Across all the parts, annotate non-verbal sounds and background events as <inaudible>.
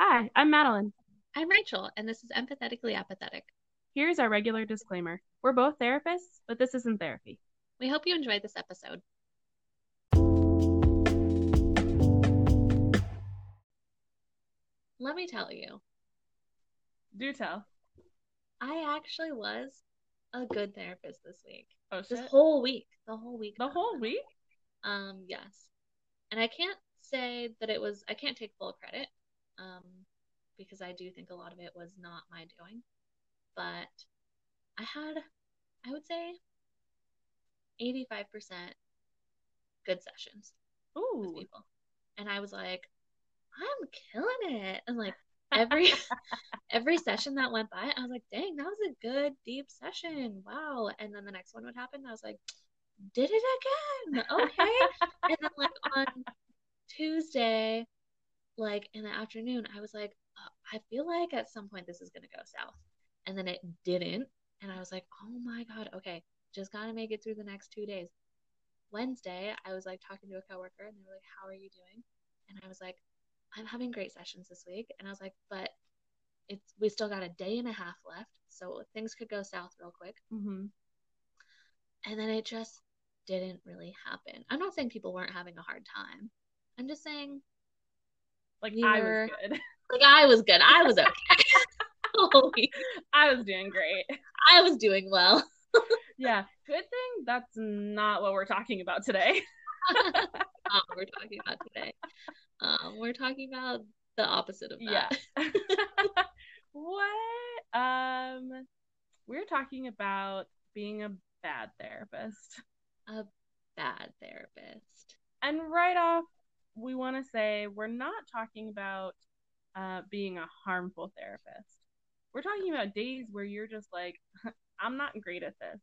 Hi, I'm Madeline. I'm Rachel, and this is Empathetically Apathetic. Here's our regular disclaimer. We're both therapists, but this isn't therapy. We hope you enjoyed this episode. Let me tell you, Do tell. I actually was a good therapist this week. Oh shit. This whole week. The whole week. The whole week? Um, yes. And I can't say that it was I can't take full credit. Um, because I do think a lot of it was not my doing. But I had I would say 85% good sessions with people. And I was like, I'm killing it. And like every <laughs> every session that went by, I was like, dang, that was a good deep session. Wow. And then the next one would happen. I was like, did it again. Okay. <laughs> and then like on Tuesday, like in the afternoon, I was like, "Uh, I feel like at some point this is gonna go south. And then it didn't. And I was like, oh my God, okay, just gotta make it through the next two days. Wednesday, I was like talking to a coworker and they were like, How are you doing? And I was like, I'm having great sessions this week. And I was like, but it's we still got a day and a half left. So things could go south real quick. hmm And then it just didn't really happen. I'm not saying people weren't having a hard time. I'm just saying Like We I were- was good. <laughs> like I was good. I was okay. <laughs> I was doing great. I was doing well. Yeah. Good thing that's not what we're talking about today. <laughs> um, we're talking about today. Um, we're talking about the opposite of that. Yeah. what? Um we're talking about being a bad therapist. A bad therapist. And right off, we want to say we're not talking about uh, being a harmful therapist. We're talking about days where you're just like, <laughs> I'm not great at this.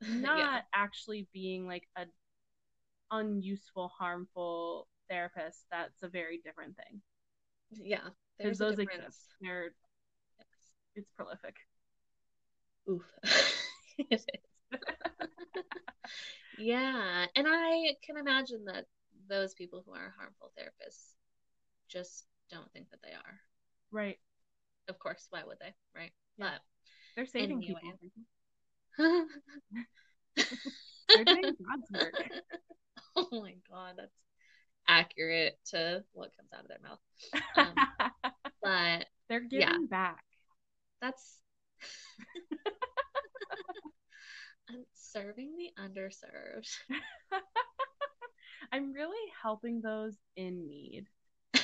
<laughs> Not yeah. actually being like a unuseful, harmful therapist. That's a very different thing. Yeah. There's those difference. exist. They're it's prolific. Oof. <laughs> it is. yeah. And I can imagine that those people who are harmful therapists just don't think that they are. Right. Of course, why would they? Right. Yeah. They're saving Anyway. people. <laughs> They're doing God's work. <laughs> oh my god, that's accurate to what comes out of their mouth. Um, <laughs> but They're giving yeah. back. that's I'm serving the underserved. I'm really helping those in need. <laughs> I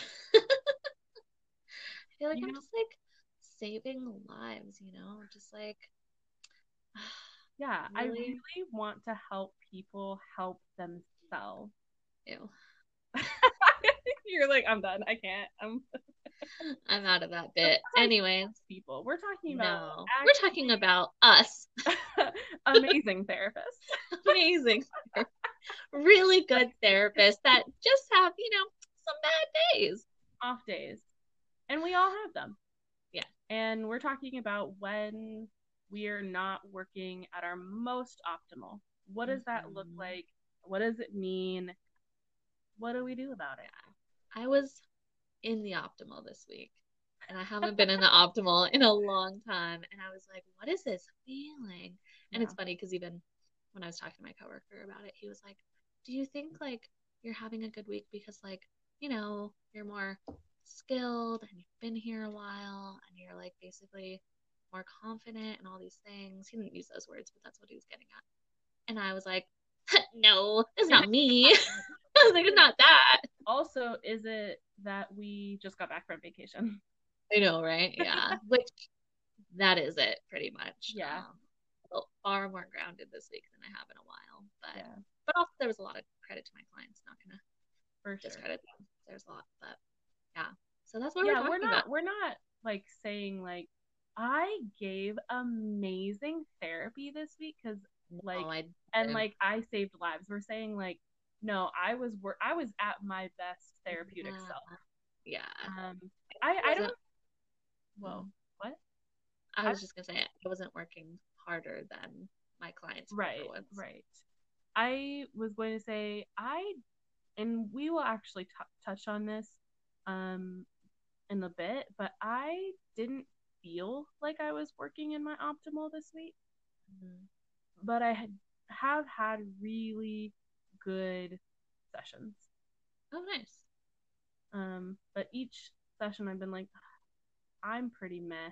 feel like You I'm know- just like saving lives, you know? Just like <sighs> Yeah, I Really? really want to help people help themselves. ew. <laughs> You're like, I'm done. I can't. I'm <laughs> I'm out of that bit. Anyways, people. We're talking about no. We're talking about us. amazing therapists. Amazing. Really good therapists that just have, you know, some bad days. off days. And we all have them. Yeah. And we're talking about when we are not working at our most optimal. What does that look Mhm. like? What does it mean? What do we do about it? I was in the optimal this week. And I haven't been in the optimal in a long time. And I was like, what is this feeling? And it's funny because even when I was talking to my coworker about it, he was like, Do you think like you're having a good week because like, you know, you're more skilled and you've been here a while and you're like basically more confident and all these things. He didn't use those words, but that's what he was getting at. And I was like, <laughs> No, it's not me. <laughs> I was like, it's not that. Also, is it that we just got back from vacation? I know, right? Yeah. <laughs> Which that is it pretty much. Yeah. Um, far more grounded this week than I have in a while. But Yeah, but also there was a lot of credit to my clients. Not gonna for sure. discredit them. There's a lot, but yeah. So that's what we're yeah, we're not about. we're not like saying like I gave amazing therapy this week because like No, and like I saved lives. We're saying like no, I was wor- I was at my best therapeutic Yeah. self. yeah. Um, I I don't. Well, what? I I- was just gonna say I wasn't working harder than my clients Right, right. I was going to say I, and we will actually t- touch on this, um, in a bit, but I didn't feel like I was working in my optimal this week. Mhm. But I had, have had really good sessions. Oh, nice. Um, but each session I've been like, I'm pretty meh.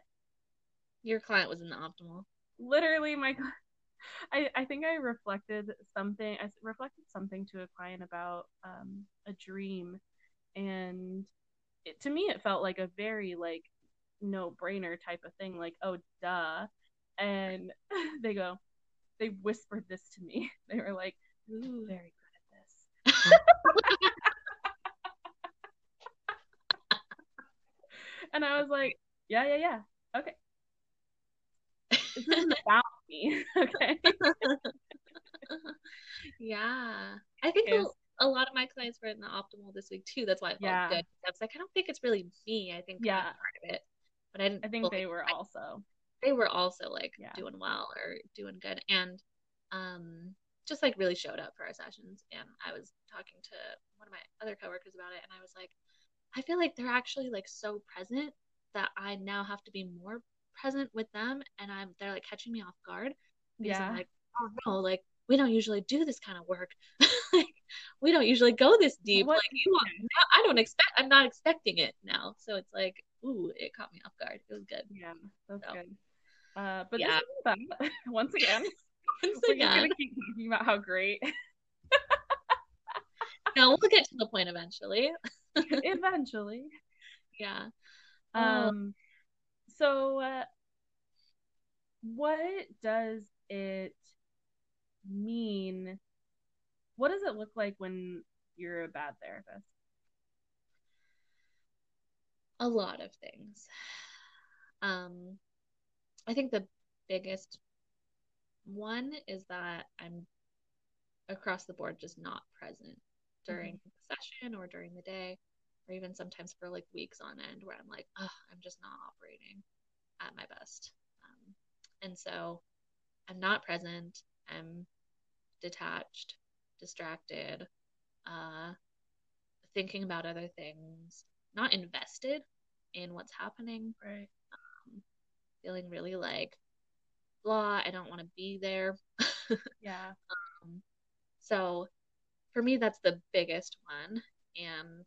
Your client was in the optimal. Literally, my <laughs> I, I think I reflected something. I reflected something to a client about um, a dream, and it, to me, it felt like a very like no brainer type of thing. Like, oh, duh. And <laughs> they go, they whispered this to me. <laughs> They were like, Ooh. very good at this. and I was like, yeah, yeah, yeah. Okay. This isn't about me. <laughs> okay. <laughs> yeah. I think a, a lot of my clients were in the optimal this week too. That's why I felt Yeah. good. I was like, I don't think it's really me. I think Yeah. part of it. But I didn't I think they were I- also. they were also like Yeah. doing well or doing good and um just like really showed up for our sessions and I was talking to one of my other coworkers about it and I was like I feel like they're actually like so present that I now have to be more present with them and I'm they're like catching me off guard because Yeah. I'm like oh no like we don't usually do this kind of work <laughs> like we don't usually go this deep What- like you want I don't expect I'm not expecting it now so it's like ooh it caught me off guard it was good Yeah, that's So. good. Uh, but Yeah. this is about once again. <laughs> once we're again gonna keep talking about how great. <laughs> No, we'll get to the point eventually. Eventually. Yeah. Oh. Um. So, uh, what does it mean? What does it look like when you're a bad therapist? A lot of things. Um, I think the biggest one is that I'm across the board just not present during the session or during the day, or even sometimes for like weeks on end where I'm like, oh, I'm just not operating at my best. Um, and so I'm not present. I'm detached, distracted, uh, thinking about other things, not invested in what's happening, Right. Um, feeling really like blah, I don't want to be there. <laughs> Yeah. um, So for me, that's the biggest one. And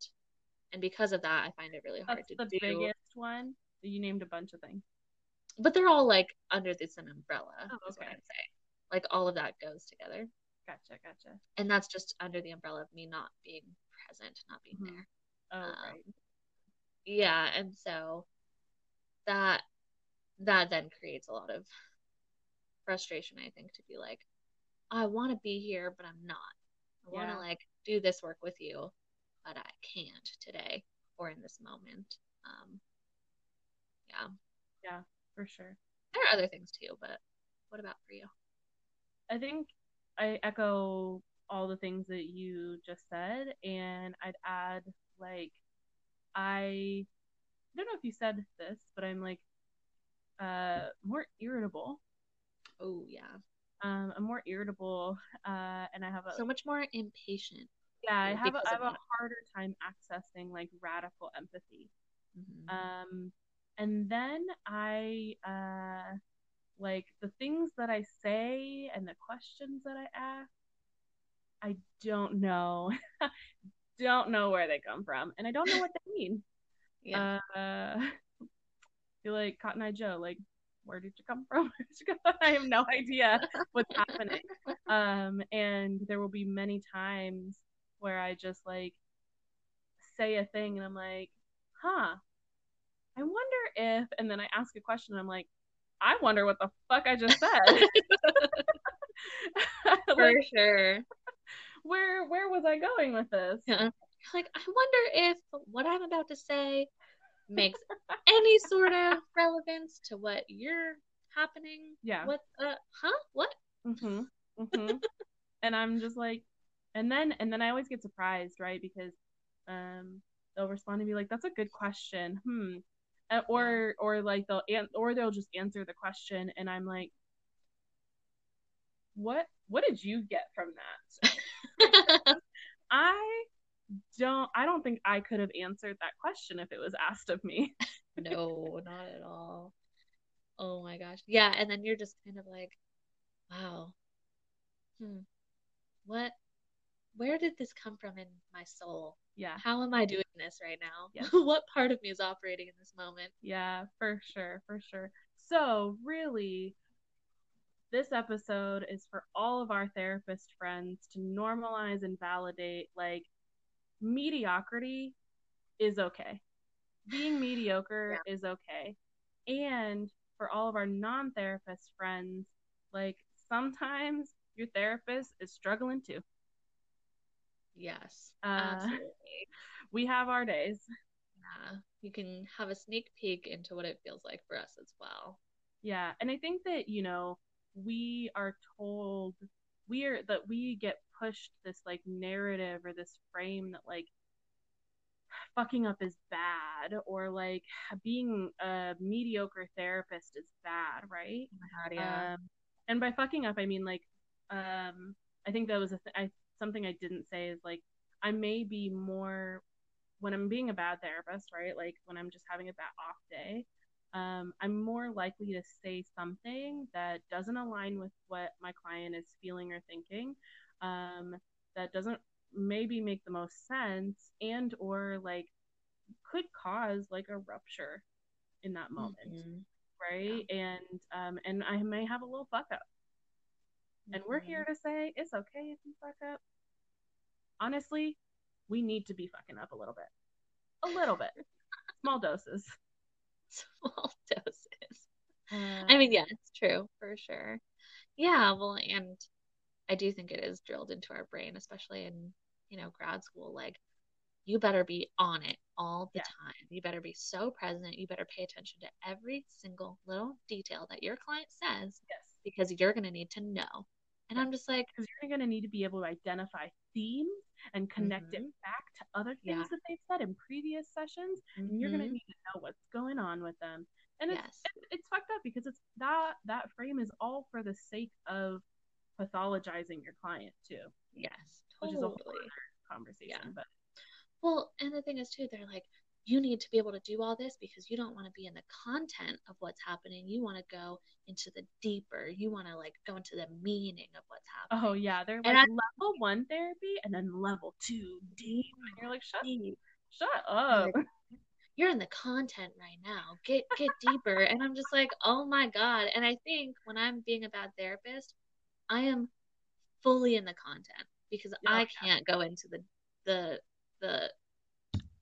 and because of that, I find it really hard That's to the do. The biggest one. You named a bunch of things. But they're all like under this same umbrella, Oh, is what okay. I'm saying. Like all of that goes together. Gotcha. Gotcha. And that's just under the umbrella of me not being present, not being Mhm. there. Oh, Um, right. Yeah, and so that that then creates a lot of frustration, I think, to be like, I want to be here, but I'm not. I want to like do this work with you, but I can't today or in this moment. Um, yeah, Yeah, For sure. there are other things too, but what about for you? I think I echo all the things that you just said, and I'd add like I don't know if you said this, but I'm like uh more irritable. Oh yeah, Um, I'm more irritable, uh, and I have a so much more impatient. Yeah, I have a, I have a harder time accessing like radical empathy. Mhm. Um, and then I uh like the things that I say and the questions that I ask, I don't know. <laughs> don't know where they come from, and I don't know what they mean. <laughs> yeah, Uh, <laughs> feel like Cotton Eye Joe, like, where did you come from? Where did you go? I have no idea what's happening. Um, and there will be many times where I just like say a thing and I'm like, huh, I wonder if, and then I ask a question and I'm like, I wonder what the fuck I just said. <laughs> <laughs> for like, sure. where where was I going with this? Yeah. Like, I wonder if what I'm about to say makes <laughs> any sort of relevance to what you're happening. Yeah. What? Uh, huh? What? Mm-hmm. Mm-hmm. and I'm just like, and then and then I always get surprised, right? Because um, they'll respond and be like, "That's a good question." Hmm. Uh, or or like they'll an- or they'll just answer the question, and I'm like, "What? What did you get from that?" <laughs> I don't I don't think I could have answered that question if it was asked of me. <laughs> no, not at all. Oh my gosh. Yeah, and then you're just kind of like, wow. Hmm. What where did this come from in my soul? Yeah. How am I doing this right now? Yes. <laughs> what part of me is operating in this moment? Yeah, for sure, for sure. So, really, this episode is for all of our therapist friends to normalize and validate like mediocrity is okay. Being <sighs> mediocre Yeah. is okay. And for all of our non therapist friends, like sometimes your therapist is struggling too. Yes, Uh, absolutely. We have our days. Yeah. You can have a sneak peek into what it feels like for us as well. Yeah, and I think that, you know, we are told we are that we get pushed this like narrative or this frame that like fucking up is bad or like being a mediocre therapist is bad, right? Oh god, Um, and by fucking up, I mean like, um, I think that was a th- I, something I didn't say is like I may be more when I'm being a bad therapist, right? Like when I'm just having a bad off day, um, I'm more likely to say something that doesn't align with what my client is feeling or thinking, um, that doesn't maybe make the most sense and or like could cause like a rupture in that moment Mhm. right? And um, and I may have a little fuck up, and we're here to say it's okay if you fuck up. Honestly, we need to be fucking up a little bit, a little bit, <laughs> small doses. small doses. Uh, I mean, yeah, it's true for sure. Yeah, well, and I do think it is drilled into our brain, especially in, you know, grad school. Like, you better be on it all the Yeah. time. You better be so present. You better pay attention to every single little detail that your client says yes, because you're going to need to know. And I'm just like, because you're gonna need to be able to identify themes and connect it Mhm. back to other things Yeah. that they've said in previous sessions, and you're gonna mhm, need to know what's going on with them. And it's yes, it, it's fucked up because it's that that frame is all for the sake of pathologizing your client too, yes, which is a whole totally. other conversation. Yeah. But Well, and the thing is too, they're like, you need to be able to do all this because you don't want to be in the content of what's happening. You want to go into the deeper. You want to like go into the meaning of what's oh, happening. oh yeah, they're like And I- level one therapy and then level two deep, and you're like, shut Deep. shut up. You're in the content right now. Get get deeper. and I'm just like, oh my God. And I think when I'm being a bad therapist, I am fully in the content because Yeah, I can't go into the the the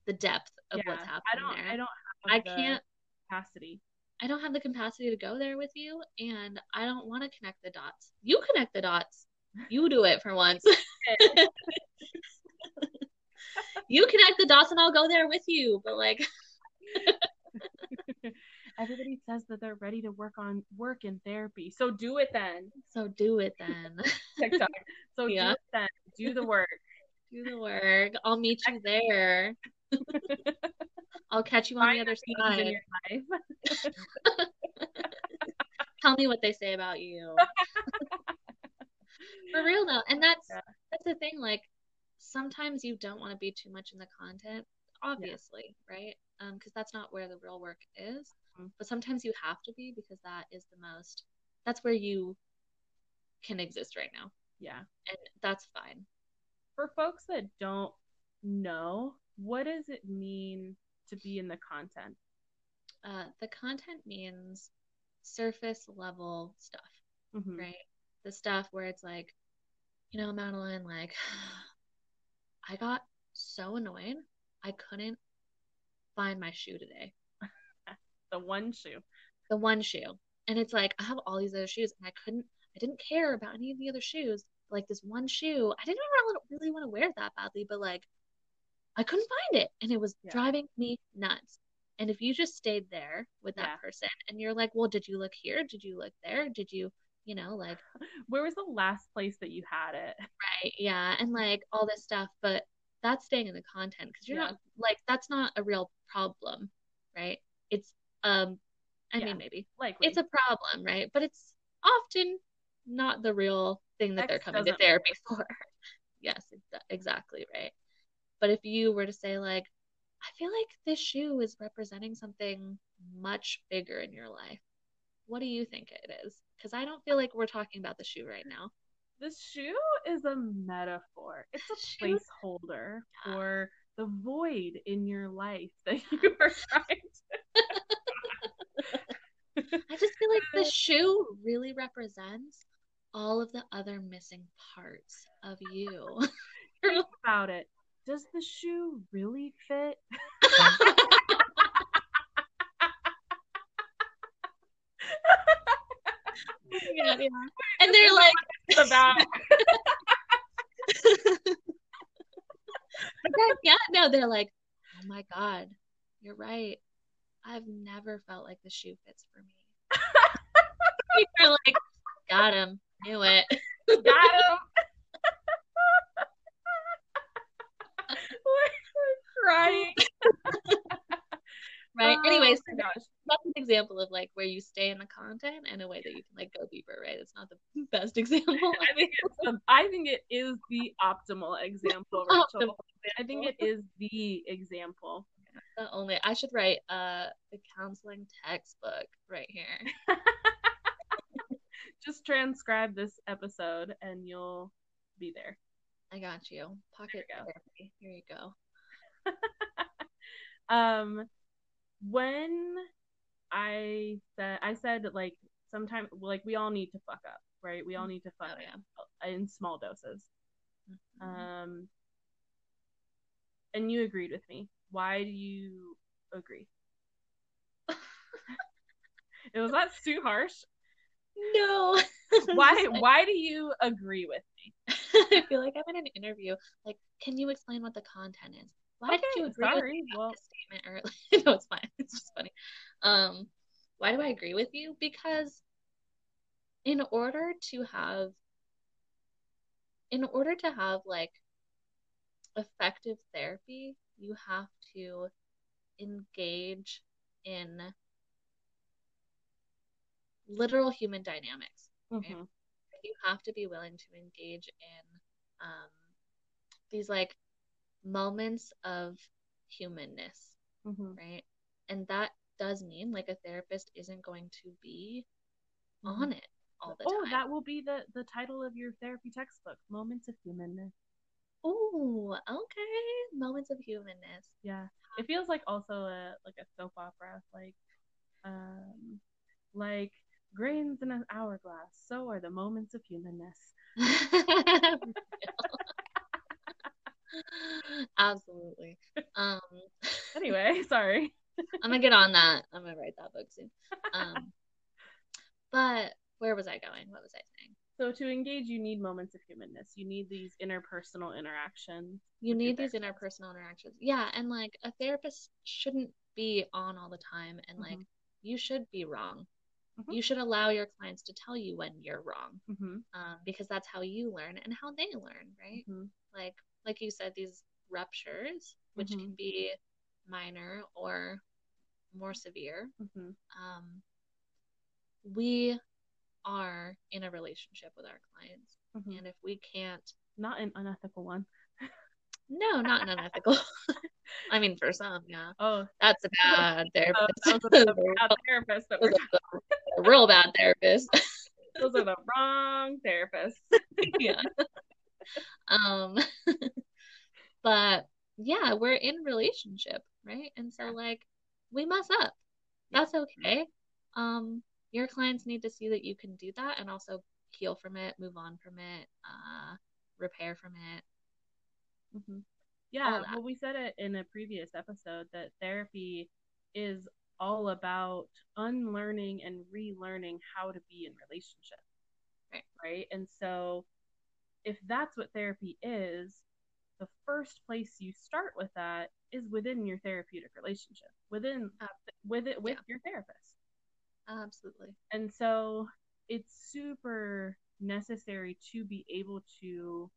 the depth of yeah, what's happening I don't there. I don't have I the can't capacity. I don't have the capacity to go there with you, and I don't want to connect the dots. You connect the dots. You do it for once. <laughs> you connect the dots, and I'll go there with you. But like, <laughs> Everybody says that they're ready to work on work in therapy. So do it then. so do it then. <laughs> TikTok. So do Yeah. it then. Do the work. do the work. I'll meet you there. <laughs> I'll catch you on Find the other side. your life. <laughs> <laughs> Tell me what they say about you. For real though, and that's Yeah. that's the thing. Like sometimes you don't want to be too much in the content, obviously, right? Um, because that's not where the real work is. Mhm. But sometimes you have to be because that is the most. That's where you can exist right now, Yeah. and that's fine. For folks that don't know, what does it mean to be in the content? Uh, the content means surface level stuff. Mhm. right? The stuff where it's like, you know, Madeline, like, <sighs> I got so annoyed, I couldn't find my shoe today, <laughs> The one shoe. the one shoe. And it's like, I have all these other shoes, and I couldn't, I didn't care about any of the other shoes. Like this one shoe, I didn't really, really want to wear that badly, but like, I couldn't find it, and it was Yeah. driving me nuts. And if you just stayed there with that Yeah. person, and you're like, well, did you look here? Did you look there? Did you, you know, like. <laughs> Where was the last place that you had it? Right, yeah, and like all this stuff, but that's staying in the content because you're Yeah. not like that's not a real problem, right? It's um, I mean maybe Likely. it's a problem, right? But it's often not the real thing that they're coming to therapy <laughs> for. Yes, exactly right. But if you were to say like, I feel like this shoe is representing something much bigger in your life. What do you think it is? Because I don't feel like we're talking about the shoe right now. The shoe is a metaphor. It's a Shoe- placeholder for the void in your life that you are trying to. <laughs> I just feel like the <laughs> shoe really represents all of the other missing parts of you. think about it. Does the shoe really fit? Yeah, yeah. <laughs> And they're like, About But then, yeah, no, they're like, oh my God, you're right. I've never felt like the shoe fits for me. <laughs> you're like, got him, knew it. got him. Crying. <laughs> Right. Oh Anyways, gosh. that's an example of like where you stay in the content in a way that you can like go deeper, right? It's not the <laughs> best example. I think it's I think it is the optimal example, <laughs> Rachel. I think it is the example. Not only I should write uh the counseling textbook right here. Just transcribe this episode and you'll be there. I got you. Pocket There you go. therapy. Here you go. <laughs> Um, when I said I said like sometimes like we all need to fuck up, right? We all need to fuck Oh, yeah. up in small doses. Mhm. Um, and you agreed with me. Why do you agree? <laughs> it was that too harsh. no. <laughs> Why? Why do you agree with me? I feel like I'm in an interview. Like, can you explain what the content is? Why did you agree sorry. with Well- this statement earlier? <laughs> no, it's fine. It's just funny. Um, why do I agree with you? Because in order to have in order to have like effective therapy, you have to engage in literal human dynamics. Mhm. you have to be willing to engage in um, these like moments of humanness, Mhm. right? And that does mean like a therapist isn't going to be Mhm. on it all the Oh, time. Oh, that will be the the title of your therapy textbook: Moments of Humanness. Oh, okay. Moments of humanness. Yeah, it feels like also a like a soap opera, like um, like grains in an hourglass. So are the moments of humanness. <laughs> <laughs> <laughs> Absolutely. Um, <laughs> Anyway, sorry. I'm gonna get on that. I'm gonna write that book soon. Um, <laughs> but where was I going? What was I saying? So to engage, you need moments of humanness. You need these interpersonal interactions. You need these interpersonal interactions. Yeah, and like a therapist shouldn't be on all the time, and like Mhm. you should be wrong. Mhm. You should allow your clients to tell you when you're wrong, Mm-hmm. um, because that's how you learn and how they learn, right? Mm-hmm. Like like you said, these ruptures, which Mhm. can be minor or more severe. Mm-hmm. Um, we are in a relationship with our clients, Mm-hmm. and if we can't Not an unethical one. No, not an unethical. <laughs> I mean, for some, yeah. Oh, That's a bad uh, therapist. those are <laughs> bad therapists that we're Those are the- a real bad therapist. <laughs> those are the wrong therapists. yeah. Um, <laughs> but yeah, we're in relationship, right? And so like we mess up. That's okay. Um, your clients need to see that you can do that and also heal from it, move on from it, uh, repair from it. hmm Yeah, well, we said it in a previous episode that therapy is all about unlearning and relearning how to be in relationship. Right. Right. And so, if that's what therapy is, the first place you start with that is within your therapeutic relationship, within Uh, with it with yeah. your therapist. Absolutely. And so it's super necessary to be able to,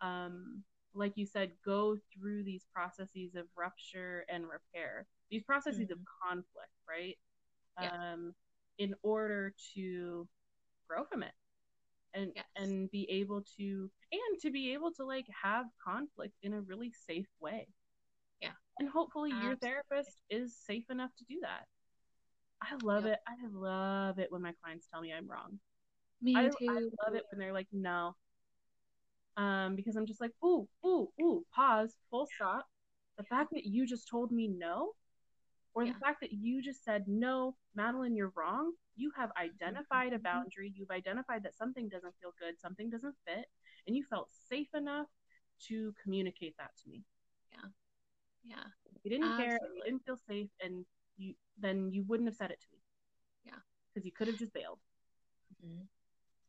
um, like you said, go through these processes of rupture and repair, these processes of conflict, right? Yeah. Um, in order to grow from it and Yes. and be able to and to be able to like have conflict in a really safe way. Yeah. And hopefully your therapist is safe enough to do that. I love Yep. it. I love it when my clients tell me I'm wrong. Me I, too. I love it when they're like, no. Um, because I'm just like, ooh, ooh, ooh, pause, full stop. The fact that you just told me no, or Yeah. the fact that you just said, no, Madeline, you're wrong. You have identified a Mhm. boundary. You've identified that something doesn't feel good, something doesn't fit, and you felt safe enough to communicate that to me. Yeah. If you didn't care, you didn't feel safe, and you then you wouldn't have said it to me. Yeah. Because you could have just bailed. Mhm.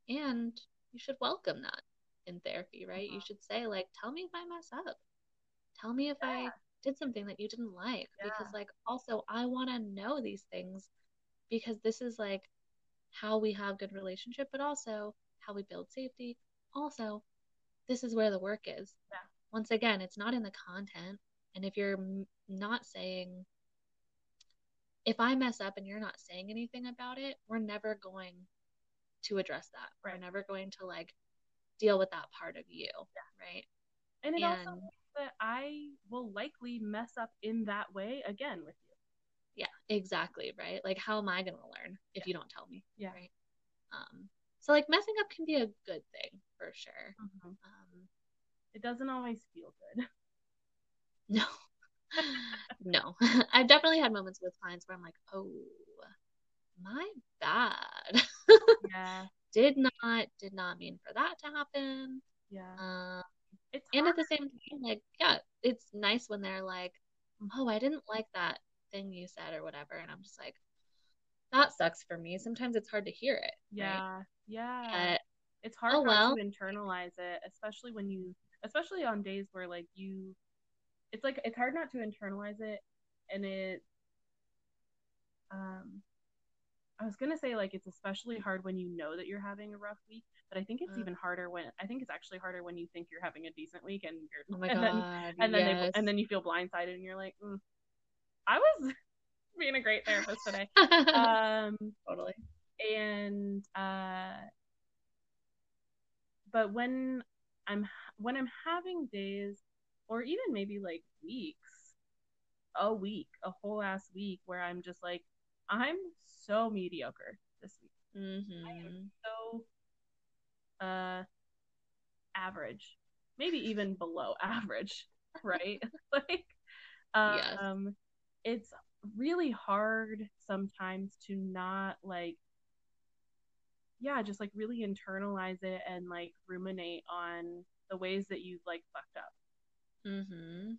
And you should welcome that in therapy, right? You Uh-huh. should say, like, tell me if I mess up. Tell me if I Yeah. Did something that you didn't like. Because, like, also, I want to know these things because this is, like, how we have good relationship, but also how we build safety. Also, this is where the work is. Yeah. Once again, it's not in the content. And if you're m- not saying, if I mess up and you're not saying anything about it, we're never going to address that. We're never going to like deal with that part of you, right? And it And- means that I will likely mess up in that way again with you. Yeah, exactly, right? Like how am I going to learn if you don't tell me, Yeah. right? Um so like messing up can be a good thing for sure. Mhm. Um It doesn't always feel good. <laughs> no. <laughs> no. <laughs> I've definitely had moments with clients where I'm like, "Oh, my bad." Yeah. did not did not mean for that to happen. Yeah. Um It's and hard. at the same time, like, yeah, it's nice when they're like, oh, I didn't like that thing you said or whatever. And I'm just like, that sucks for me. Sometimes it's hard to hear it. Right? yeah. Yeah. But it's hard oh, well. to internalize it, especially when you especially on days where like you it's like it's hard not to internalize it and it um I was gonna say like it's especially hard when you know that you're having a rough week, but I think it's Uh. even harder when I think it's actually harder when you think you're having a decent week and you're oh my and then God. and then yes. they and then you feel blindsided and you're like, mm, I was <laughs> being a great therapist today. <laughs> Um, totally. and uh, but when I'm when I'm having days or even maybe like weeks, a week, a whole ass week where I'm just like, I'm so mediocre this week, Mm-hmm. so uh, average, maybe even below <laughs> average, right? <laughs> like, Yes. um, it's really hard sometimes to not like yeah just like really internalize it and like ruminate on the ways that you've like fucked up Mm-hmm.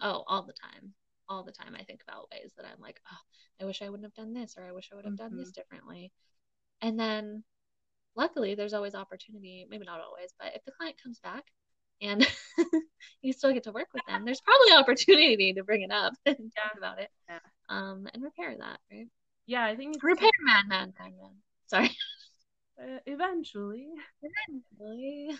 Oh, all the time. All the time I think about ways that I'm like, oh, I wish I wouldn't have done this or I wish I would have done this differently. And then luckily there's always opportunity, maybe not always, but if the client comes back and <laughs> you still get to work with them, there's probably <laughs> opportunity to bring it up <laughs> and talk about it. Yeah. Um and repair that, right? yeah i think Repair man, man, man, man. Sorry. uh, eventually Really?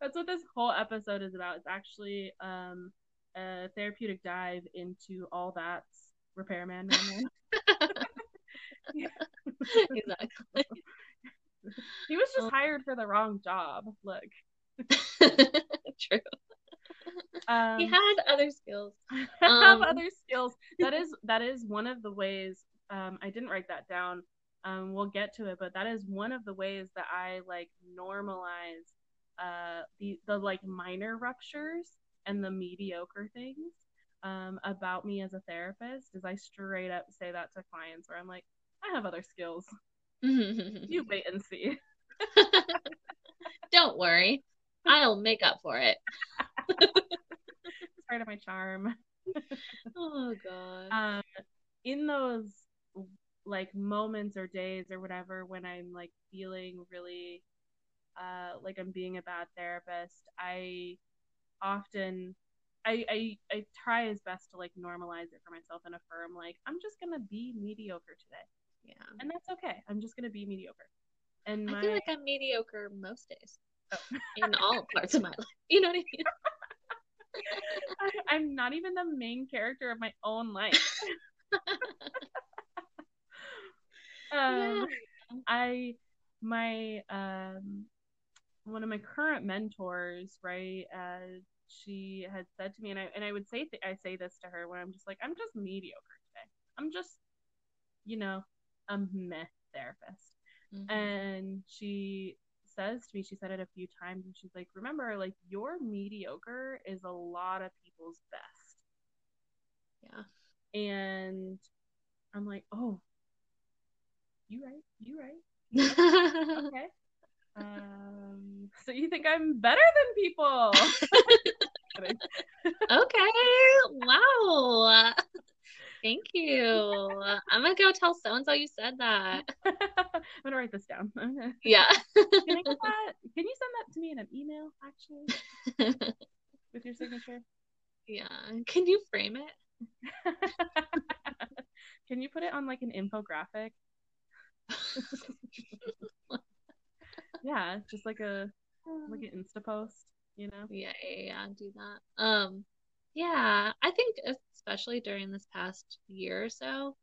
that's what this whole episode is about it's actually um a therapeutic dive into all that's repairman man man <laughs> <laughs> exactly. he was just Oh. hired for the wrong job look <laughs> True. um He had other skills. have Um, other skills. That is that is one of the ways. Um, I didn't write that down. Um, we'll get to it, but that is one of the ways that I like normalize uh the the like minor ruptures and the mediocre things um about me as a therapist. Is I straight up say that to clients where I'm like, I have other skills. <laughs> You wait and see. <laughs> Don't worry. I'll make up for it. It's part of my charm. <laughs> Oh god. um in those like moments or days or whatever when i'm like feeling really uh like i'm being a bad therapist i often I, I I try as best to like normalize it for myself and affirm like I'm just gonna be mediocre today yeah. and that's okay I'm just gonna be mediocre and I feel like I'm mediocre most days. Oh. <laughs> In all parts of my life. You know what I mean? <laughs> I, I'm not even the main character of my own life <laughs> um Yeah. I my um one of my current mentors, right? Uh, she had said to me, and I and I would say th- I say this to her when I'm just like I'm just mediocre today. I'm just, you know, a meh therapist. Mhm. And she says to me, she said it a few times, and she's like, remember, like your mediocre is a lot of people's best. Yeah. And I'm like, oh, you right, you right. <laughs> Okay. Um, so you think I'm better than people? <laughs> Okay. Wow. Thank you. I'm gonna go tell so and so you said that. I'm gonna write this down. <laughs> can, Yeah. I get that? can you send that to me in an email, actually, <laughs> with your signature? yeah. Can you frame it? can you put it on like an infographic? Yeah, just like a like an Insta post, you know? Yeah, yeah, yeah, do that. Um, yeah, I think especially during this past year or so,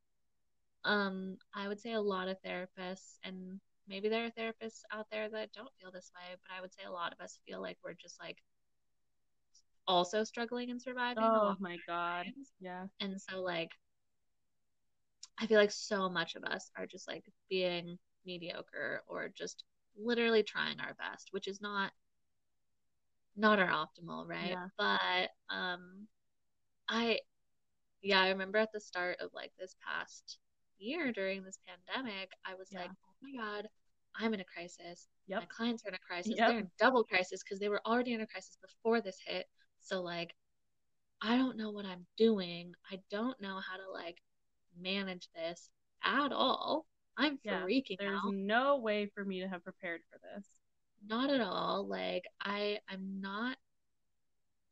um, I would say a lot of therapists, and maybe there are therapists out there that don't feel this way, but I would say a lot of us feel like we're just like also struggling and surviving Oh my god. times. Yeah. And so like I feel like so much of us are just like being mediocre or just literally trying our best, which is not not our optimal, right? Yeah. But um I yeah, I remember at the start of like this past year during this pandemic, I was Yeah. like, "Oh my God, I'm in a crisis. My clients are in a crisis. Yep. They're in double crisis because they were already in a crisis before this hit. So like I don't know what I'm doing. I don't know how to like manage this at all. I'm Yeah, freaking There's out. There's no way for me to have prepared for this. Not at all. Like I I'm not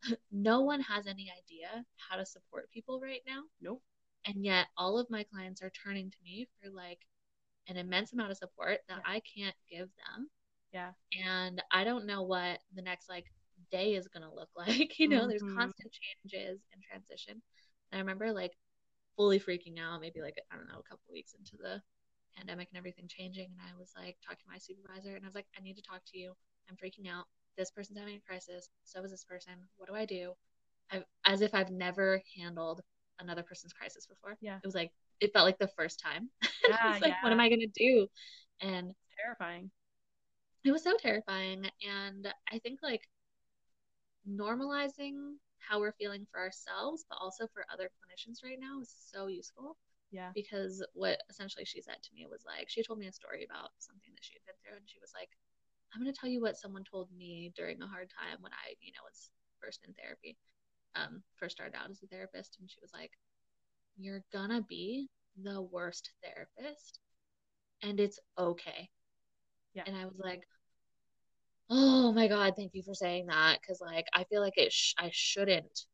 <laughs> no one has any idea how to support people right now. Nope. And yet all of my clients are turning to me for like an immense amount of support that Yeah. I can't give them. Yeah. And I don't know what the next like day is gonna look <laughs> like. You know, there's Mhm. constant changes and transition. And I remember like fully freaking out, maybe like I don't know, a couple weeks into the pandemic and everything changing, and I was like talking to my supervisor, and I was like, I need to talk to you. I'm freaking out. This person's having a crisis. So is this person. What do I do? I, as if I've never handled another person's crisis before. Yeah. It was like it felt like the first time. <laughs> Yeah, like, what am I gonna do? And Terrifying. it was so terrifying. And I think like normalizing how we're feeling for ourselves, but also for other clinicians right now is so useful Yeah. because what essentially she said to me was like, she told me a story about something that she had been through, and she was like, I'm going to tell you what someone told me during a hard time when I, you know, was first in therapy, um, first started out as a therapist. And she was like, You're gonna be the worst therapist, and it's okay. Yeah. And I was like, Oh my God, thank you for saying that. Cause like, I feel like it, sh- I shouldn't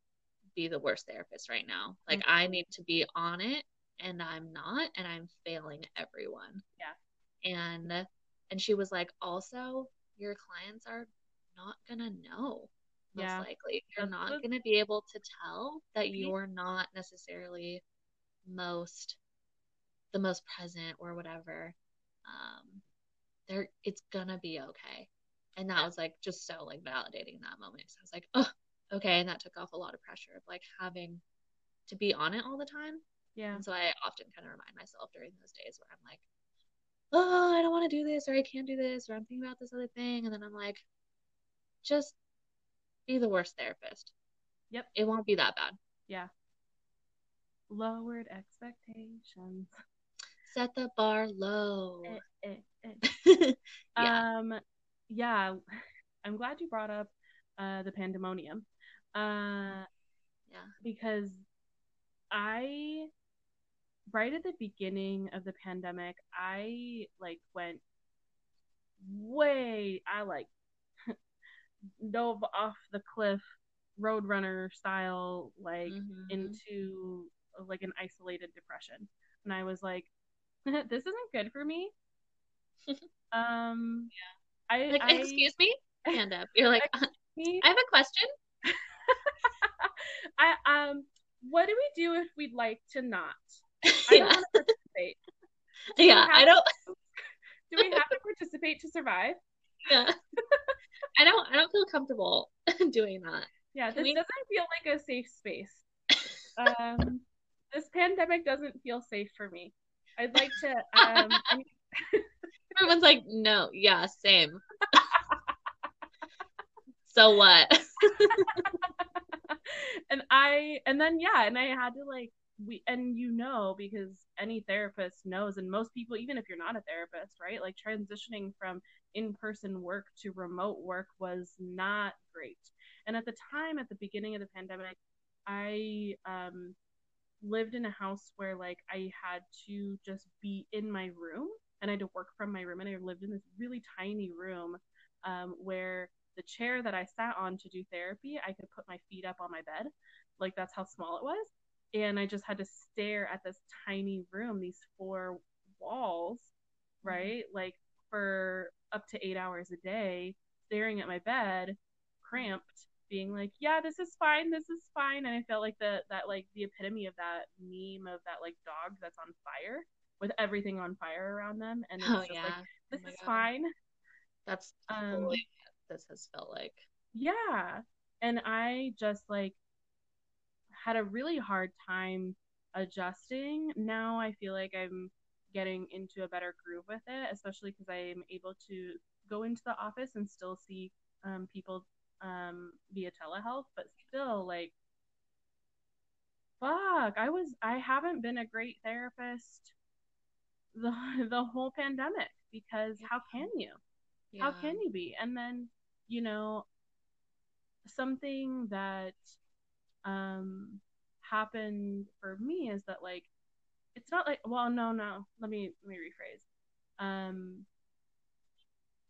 be the worst therapist right now. Like, I need to be on it and I'm not, and I'm failing everyone. Yeah. And, and she was like, also, your clients are not gonna know, most Yeah. likely. You're not gonna be able to tell that you're not necessarily most, the most present or whatever. Um, there, it's gonna be okay. And that Yeah. was like just so like validating that moment. So I was like, oh, okay. And that took off a lot of pressure of like having to be on it all the time. Yeah. And so I often kind of remind myself during those days where I'm like, oh, I don't want to do this, or I can't do this, or I'm thinking about this other thing. And then I'm like, just be the worst therapist. Yep. It won't be that bad. Yeah. Lowered expectations. Set the bar low. Eh, eh, eh. <laughs> yeah. Um, yeah, I'm glad you brought up uh, the pandemonium. Uh, Yeah. because I, right at the beginning of the pandemic, I like went way, I like <laughs> dove off the cliff, Roadrunner style, like Mhm. into like an isolated depression. And I was like, <laughs> this isn't good for me. <laughs> um, I, Like, I, excuse me? Hand up. You're like. I have a question. I um, what do we do if we'd like to not? I don't yeah. want to participate. Yeah. I don't. Do we have to participate to survive? Yeah. I don't I don't feel comfortable <laughs> doing that. Yeah, Can this we- doesn't feel like a safe space. Um, this pandemic doesn't feel safe for me. I'd like to. Um, I- <laughs> Everyone's like, no, yeah, same. so what? <laughs> and I and then yeah, and I had to like we and you know because any therapist knows and most people even if you're not a therapist, right? Like transitioning from in-person work to remote work was not great. And at the time at the beginning of the pandemic, I um lived in a house where like I had to just be in my room and I had to work from my room and I lived in this really tiny room um, where the chair that I sat on to do therapy, I could put my feet up on my bed. Like that's how small it was. And I just had to stare at this tiny room, these four walls, right? Like for up to eight hours a day, staring at my bed, cramped, being like, Yeah, this is fine, this is fine. And I felt like the that like the epitome of that meme of that like dog that's on fire with everything on fire around them. And it's Oh just yeah. like, Oh This my is God. fine. That's Um, totally what this has felt like. Yeah. And I just like had a really hard time adjusting. Now I feel like I'm getting into a better groove with it, especially because I'm able to go into the office and still see um, people um, via telehealth, but still like fuck, I was I haven't been a great therapist the <laughs> the whole pandemic because how can you? how can you be and then you know something that um happened for me is that like it's not like well no no let me let me rephrase. Um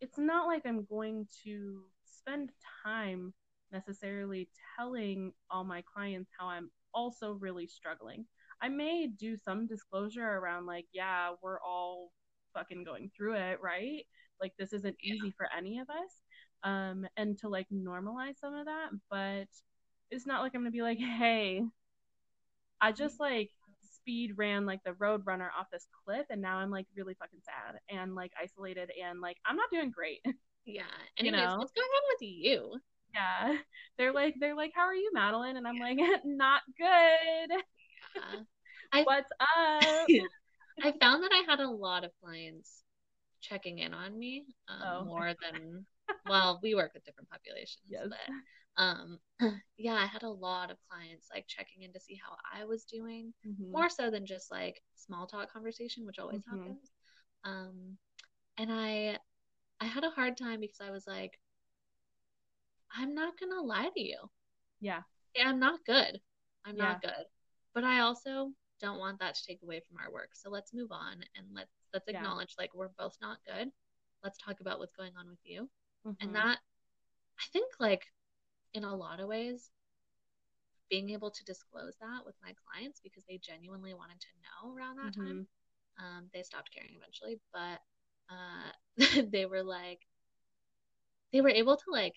it's not like i'm going to spend time necessarily telling all my clients how i'm also really struggling. I may do some disclosure around like yeah we're all fucking going through it right? Like this isn't easy for any of us um and to like normalize some of that but it's not like i'm gonna be like hey i just like speed ran like the road runner off this cliff and now i'm like really fucking sad and like isolated and like i'm not doing great <laughs> Yeah. You Anyways, know? what's going on with you? yeah they're like they're like how are you madeline and i'm like <laughs> not good Yeah. I- what's up <laughs> I found that I had a lot of clients checking in on me um, Oh. more than well, we work with different populations, yes but um, <clears throat> yeah, I had a lot of clients like checking in to see how I was doing, Mhm. more so than just like small talk conversation, which always Mhm. happens. Um, and I, I had a hard time because I was like, I'm not gonna lie to you. yeah Yeah, I'm not good. I'm Yeah. not good. But I also don't want that to take away from our work. So let's move on and let's let's Yeah. acknowledge like we're both not good. Let's talk about what's going on with you. Mhm. And that I think like in a lot of ways being able to disclose that with my clients because they genuinely wanted to know around that time. Um, they stopped caring eventually, but uh, <laughs> they were like, they were able to like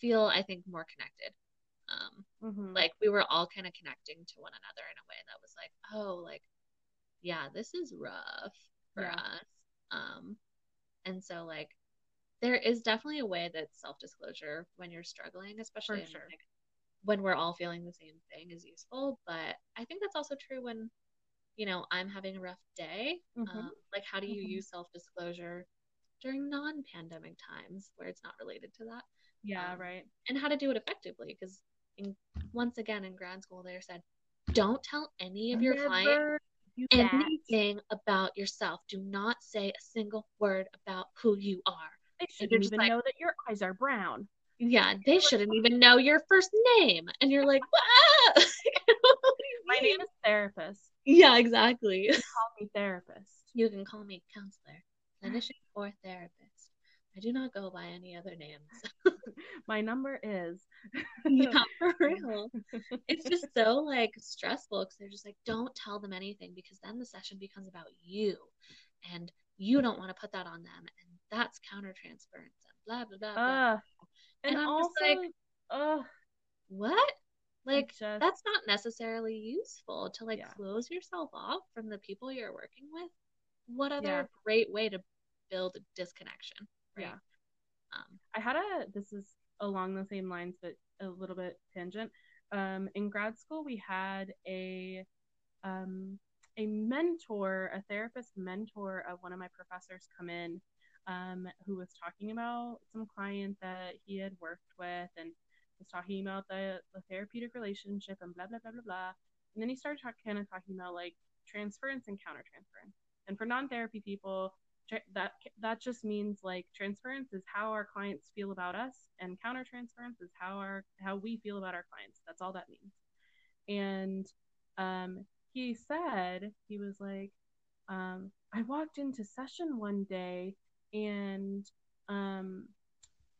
feel, I think, more connected. Um, Mhm. like we were all kind of connecting to one another in a way that was like, oh, like, yeah, this is rough for Yeah. us. Um, and so like, there is definitely a way that self-disclosure when you're struggling, especially sure. like, when we're all feeling the same thing is useful. But I think that's also true when, you know, I'm having a rough day. Mhm. Um, like, how do you Mhm. use self-disclosure during non-pandemic times where it's not related to that? yeah um, right and how to do it effectively. Because once again in grad school, they said, don't tell any of your clients Never do anything about yourself. Do not say a single word about who you are. They shouldn't even like- know that your eyes are brown. Yeah, they shouldn't even know your first name. And you're like, <laughs> what? <laughs> What do you <laughs> My name is therapist. Yeah, exactly. Call me therapist. You can call me counselor, clinician, or therapist. I do not go by any other names. My number is. yeah, for real. It's just so like stressful because they're just like, don't tell them anything because then the session becomes about you, and you don't want to put that on them, and that's countertransference and blah blah blah. blah. Uh, and, And I'm also, just like- uh, What? Like just, that's not necessarily useful to like Yeah. close yourself off from the people you're working with. what other Yeah. great way to build disconnection? Right. Yeah. Um, I had a this is along the same lines but a little bit tangent. Um, in grad school we had a um, a mentor, a therapist mentor of one of my professors come in um, who was talking about some client that he had worked with and was talking about the, the therapeutic relationship and blah blah blah blah blah. And then he started talk, kind of talking about like transference and countertransference. And for non-therapy people, tra- that that just means like transference is how our clients feel about us, and countertransference is how our how we feel about our clients. That's all that means. And um, he said he was like, um, I walked into session one day and um,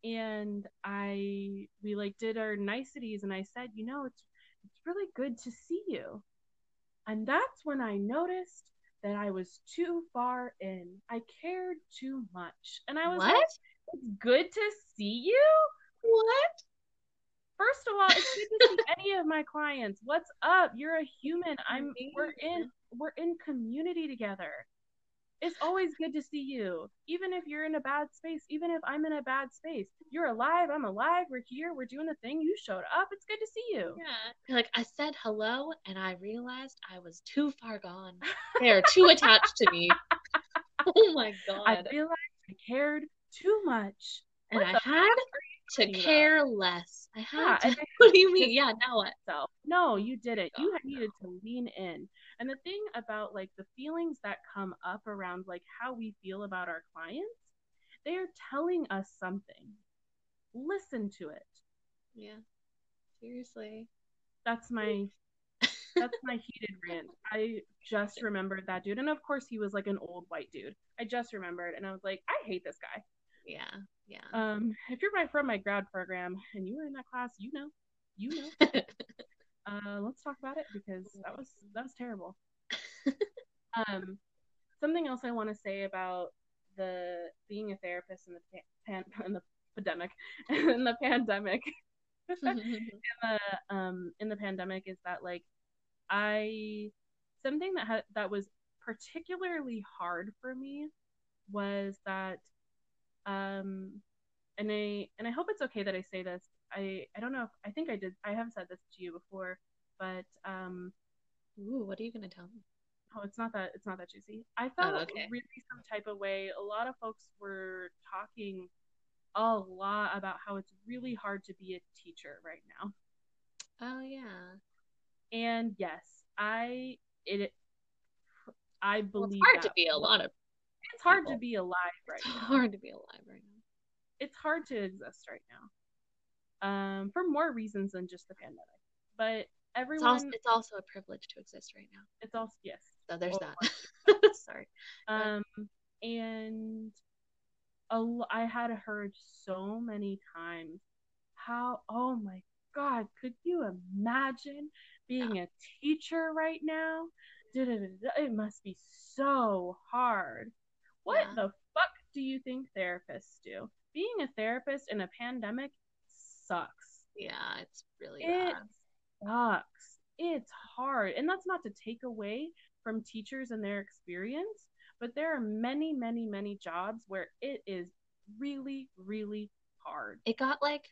and I we like did our niceties, and I said, you know, it's it's really good to see you. And that's when I noticed that I was too far in. I cared too much. And I was what? like, it's good to see you? What? First of all, it's good to see any of my clients. What's up? You're a human. I'm we're in we're in community together. It's always good to see you. Even if you're in a bad space, even if I'm in a bad space. You're alive, I'm alive, we're here, we're doing the thing. You showed up. It's good to see you. Yeah. Like, I said hello and I realized I was too far gone. They're too attached to me. <laughs> Oh my God. I realized I cared too much. And I had to talking about? care less. I had Yeah, to. I <laughs> What do you mean? Yeah, now what? yourself. No, you didn't. You God, needed to lean in. And the thing about like the feelings that come up around like how we feel about our clients, they are telling us something. Listen to it. Yeah. Seriously. That's my <laughs> that's my heated rant. I just remembered that dude. And of course he was like an old white dude. I just remembered and I was like, I hate this guy. Yeah. Yeah. Um, if you're my from my grad program and you were in that class, you know. You know. <laughs> Uh, let's talk about it because that was that was terrible. <laughs> um, something else I want to say about the being a therapist in the pan, <laughs> in the pandemic <laughs> in the pandemic in the um in the pandemic is that like I something that had that was particularly hard for me was that um and I and I hope it's okay that I say this. I I don't know if I think I did I have said this to you before, but um Ooh, what are you gonna tell me? oh it's not that it's not that juicy. I felt okay. really some type of way. A lot of folks were talking a lot about how it's really hard to be a teacher right now. Oh yeah. And yes, I it I Well, believe it's hard that. to be a lot of. It's hard to be alive right It's now. hard to be alive right now. It's hard to exist right now. Um, for more reasons than just the pandemic. But It's everyone, also it's also a privilege to exist right now. it's also yes. So there's Oh, that. <laughs> Sorry. Um, and a I had heard so many times how, oh my God, could you imagine being a teacher right now? It must be so hard. What Yeah. the fuck do you think therapists do? Being a therapist in a pandemic sucks. Yeah, it's really It bad. sucks. It's hard. And that's not to take away from teachers and their experience, but there are many, many, many jobs where it is really, really hard. It got like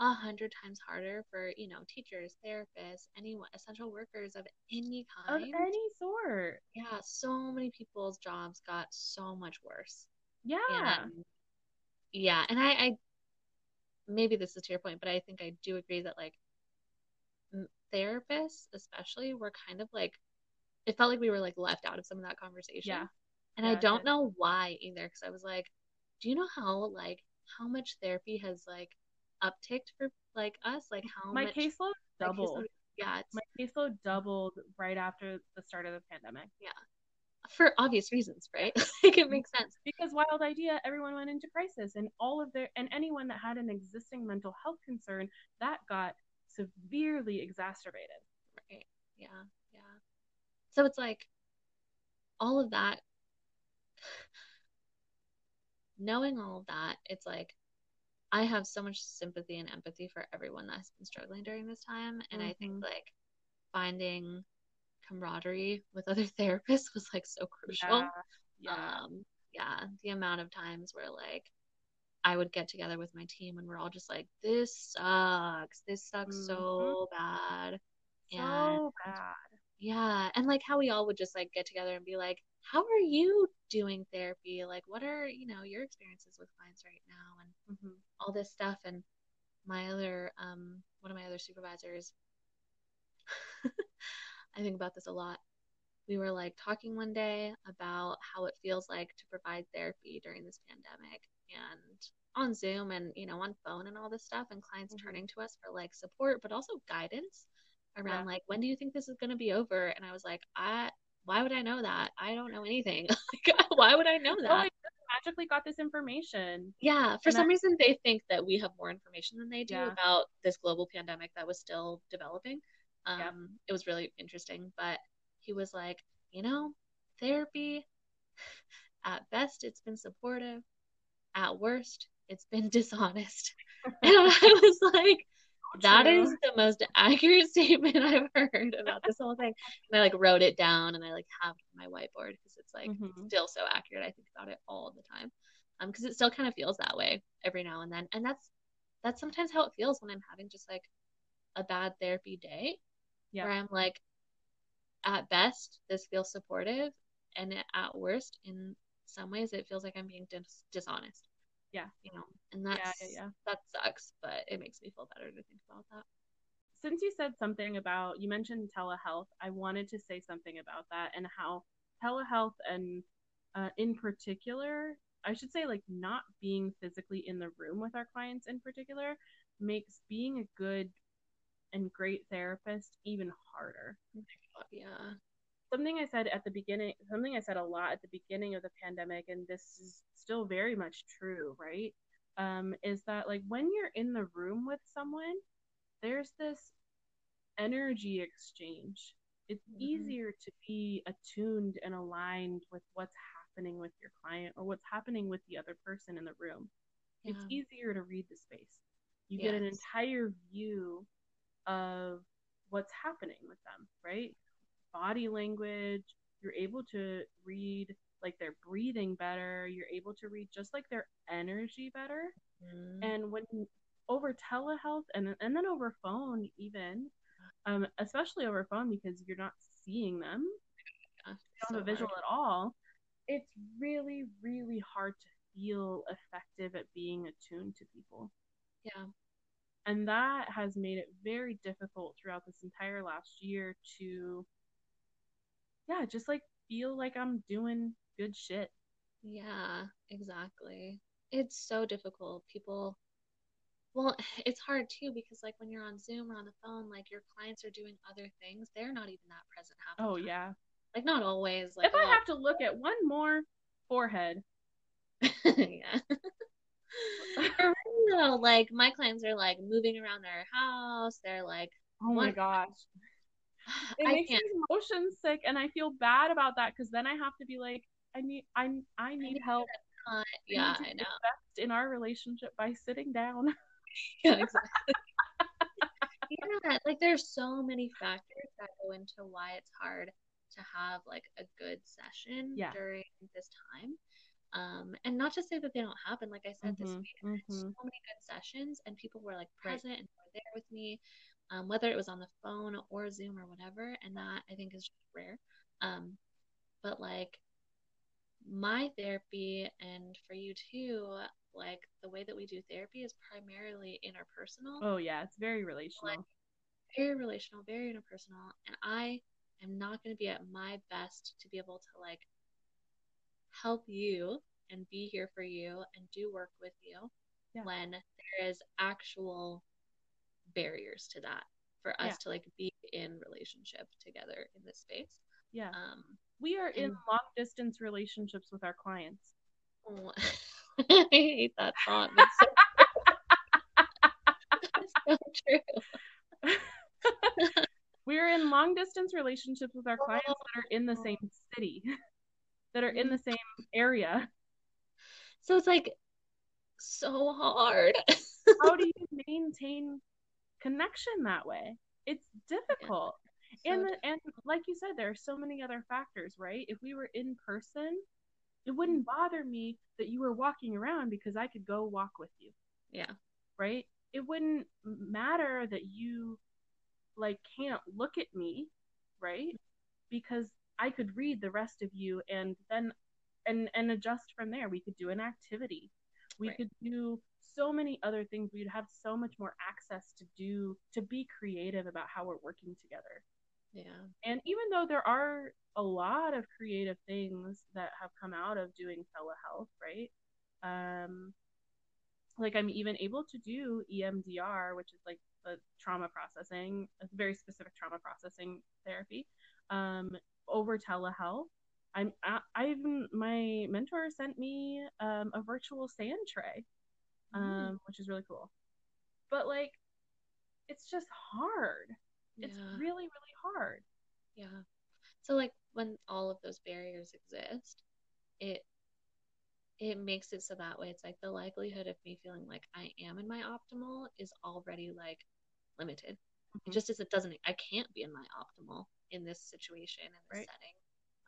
a hundred times harder for you know teachers, therapists, anyone, essential workers of any kind. Of any sort. Yeah, so many people's jobs got so much worse. Yeah. And yeah, and I, I maybe this is to your point, but I think I do agree that like therapists, especially, were kind of like it felt like we were like left out of some of that conversation. Yeah. And Yeah, I don't know why either, because I was like, do you know how like how much therapy has like upticked for like us? Like how My much caseload my doubled. caseload- yeah, My caseload doubled right after the start of the pandemic. For obvious reasons, right? <laughs> like it makes sense. Because wild idea, everyone went into crisis, and all of their and anyone that had an existing mental health concern that got severely exacerbated. Right. Yeah. Yeah. So it's like all of that, knowing all of that, it's like I have so much sympathy and empathy for everyone that's been struggling during this time. And I think Mhm. like finding camaraderie with other <laughs> therapists was like so crucial. Yeah. Yeah. Um, yeah, the amount of times where like I would get together with my team and we're all just like, this sucks. This sucks Mhm. so bad. And so bad. yeah, and like how we all would just like get together and be like, how are you doing therapy? Like, what are, you know, your experiences with clients right now and hmm all this stuff. And my other, um, one of my other supervisors, I think about this a lot. We were like talking one day about how it feels like to provide therapy during this pandemic and on Zoom and, you know, on phone and all this stuff, and clients Mhm. turning to us for like support, but also guidance around Yeah. like, when do you think this is going to be over? And I was like, I, why would I know that? I don't know anything. <laughs> like, <laughs> why would I know Oh, that? I just magically got this information. Yeah, for And some reason they think that we have more information than they do Yeah. about this global pandemic that was still developing. Um, Yeah. it was really interesting, but he was like, you know, therapy, <laughs> at best it's been supportive, at worst it's been <laughs> dishonest. <laughs> And I was like, that is the most accurate statement I've heard about this whole thing. And I like wrote it down and I like have on my whiteboard because it's like Mhm. still so accurate. I think about it all the time. Um, because it still kind of feels that way every now and then. And that's that's sometimes how it feels when I'm having just like a bad therapy day Yeah. where I'm like, at best, this feels supportive, and at worst, in some ways, it feels like I'm being dis- dishonest. Yeah. You know, and Yeah, yeah, yeah. that sucks, but it makes me feel better to think about that. Since you said something about, you mentioned telehealth, I wanted to say something about that and how telehealth and uh, in particular, I should say like not being physically in the room with our clients in particular makes being a good and great therapist even harder. Yeah. something I said at the beginning, something I said a lot at the beginning of the pandemic, and this is still very much true, right? Um, is that like when you're in the room with someone, there's this energy exchange. It's Mhm. easier to be attuned and aligned with what's happening with your client or what's happening with the other person in the room. It's easier to read the space. You get an entire view of what's happening with them, right? Body language. You're able to read like their breathing better. You're able to read just like their energy better. Mhm. And when over telehealth and and then over phone even, um, especially over phone because you're not seeing them, Yeah, you don't so have a visual hard. at all. It's really, really hard to feel effective at being attuned to people. Yeah. And that has made it very difficult throughout this entire last year to, yeah, just like feel like I'm doing good shit. Yeah, exactly. It's so difficult. People, well, <sighs> it's hard too because like when you're on Zoom or on the phone, like your clients are doing other things. They're not even that present half the Oh, time. yeah. Like not always. Like If I lot. have to look at one more forehead, <laughs> yeah. <laughs> <laughs> For real, like my clients are like moving around their house. They're like, oh my gosh. <sighs> It I makes can't. me motion sick, and I feel bad about that because then I have to be like, I need, I, I need need help. Uh, I yeah, to I know. invest in our relationship by sitting down. <laughs> <laughs> Yeah, exactly. yeah, like there's so many factors that go into why it's hard to have like a good session Yeah. during this time. Um, and not to say that they don't happen. Like I said, this Mhm, week had so many good sessions, and people were like Right. present and were there with me, um, whether it was on the phone or Zoom or whatever. And that I think is just rare. Um, but like my therapy and for you too, like the way that we do therapy is primarily interpersonal Oh yeah, it's very relational. very relational, very interpersonal, and I am not going to be at my best to be able to like help you and be here for you and do work with you Yeah. when there is actual barriers to that for us Yeah. to like be in relationship together in this space. Yeah. Um, We are in long distance relationships with our clients. oh, <laughs> I hate that thought. It's so, <laughs> so true. <laughs> We're in long distance relationships with our clients that are in the same city, that are in mm-hmm. the same area. So it's like so hard. How do <laughs> you maintain connection that way? It's difficult. So and the, and like you said, there are so many other factors, right? If we were in person, It wouldn't mm-hmm. bother me that you were walking around because I could go walk with you, Yeah. right? It wouldn't matter that you like can't look at me, right? Because I could read the rest of you and then and and adjust from there. We could do an activity. We Right. could do so many other things. We'd have so much more access to do to be creative about how we're working together. Yeah. And even though there are a lot of creative things that have come out of doing telehealth, right? Um, like I'm even able to do EMDR, which is like the trauma processing, a very specific trauma processing therapy, um, over telehealth. I'm I, I've my mentor sent me um, a virtual sand tray, um, which is really cool. But like, it's just hard. It's really really hard. Yeah. So like when all of those barriers exist, it it makes it so that way it's like the likelihood of me feeling like I am in my optimal is already like limited. It Mhm. just is it doesn't I can't be in my optimal in this situation in this Right. setting.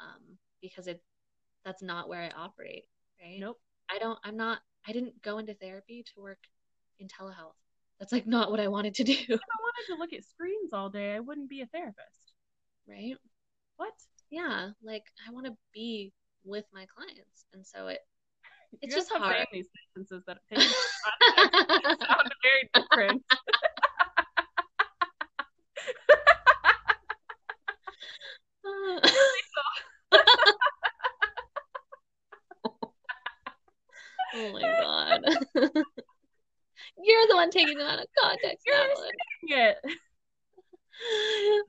Um because it that's not where I operate, right? Nope. I don't I'm not I didn't go into therapy to work in telehealth. That's like not what I wanted to do, If I wanted to look at screens all day, I wouldn't be a therapist. right? What? yeah, like I want to be with my clients, and so it <laughs> it's You just hard. saying these sentences that sound very different. <laughs> oh my god, you're the one taking them out of context, You're Madeline. it.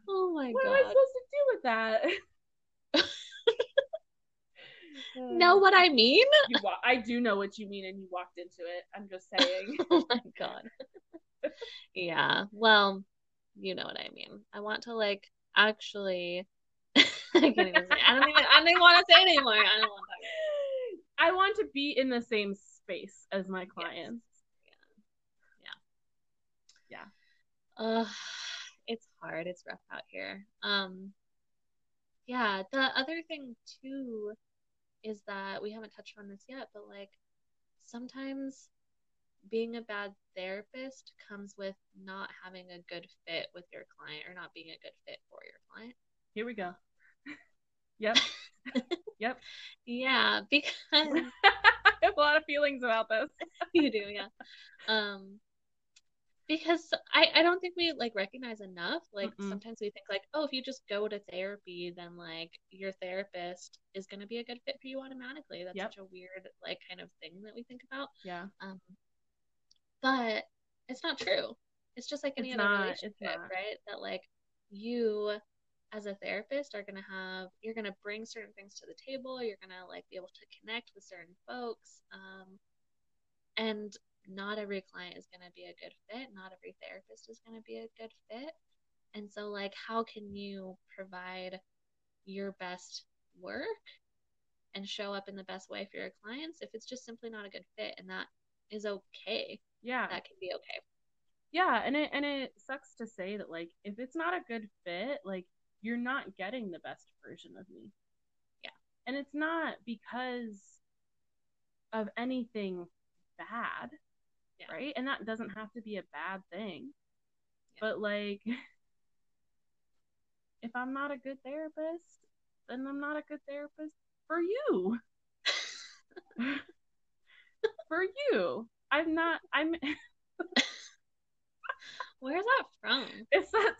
Oh my god. What am I supposed to do with that? <laughs> know what I mean? You wa- I do know what you mean, and you walked into it. I'm just saying. <laughs> Oh my god. yeah, well, you know what I mean. I want to like actually. <laughs> I can't even say. I don't even. I don't even want to say it anymore. I don't want to. I want to be in the same space as my clients. Yeah. Yeah. Yeah. Uh, it's hard. It's rough out here. Um, yeah. The other thing too is that we haven't touched on this yet, but like sometimes being a bad therapist comes with not having a good fit with your client or not being a good fit for your client. Here we go. <laughs> Yep. <laughs> yep. Yeah, because <laughs> have a lot of feelings about this. <laughs> you do, yeah. Um, because I, I don't think we like recognize enough. Like Mm-mm. sometimes we think like, oh, if you just go to therapy, then like your therapist is gonna be a good fit for you automatically. That's Yep. such a weird like kind of thing that we think about. Yeah. Um, but it's not true. It's just like any It's other not, relationship, right? That like you as a therapist are gonna have you're gonna bring certain things to the table. You're gonna like be able to connect with certain folks. Um, and not every client is gonna be a good fit. Not every therapist is gonna be a good fit. And so like how can you provide your best work and show up in the best way for your clients if it's just simply not a good fit and that is okay. Yeah. That can be okay. Yeah, and it and it sucks to say that like if it's not a good fit, like you're not getting the best version of me. Yeah. And it's not because of anything bad, Yeah. right? And that doesn't have to be a bad thing. Yeah. But like <laughs> if I'm not a good therapist, then I'm not a good therapist for you. <laughs> for you. I'm not I'm <laughs> Where's that from? it's that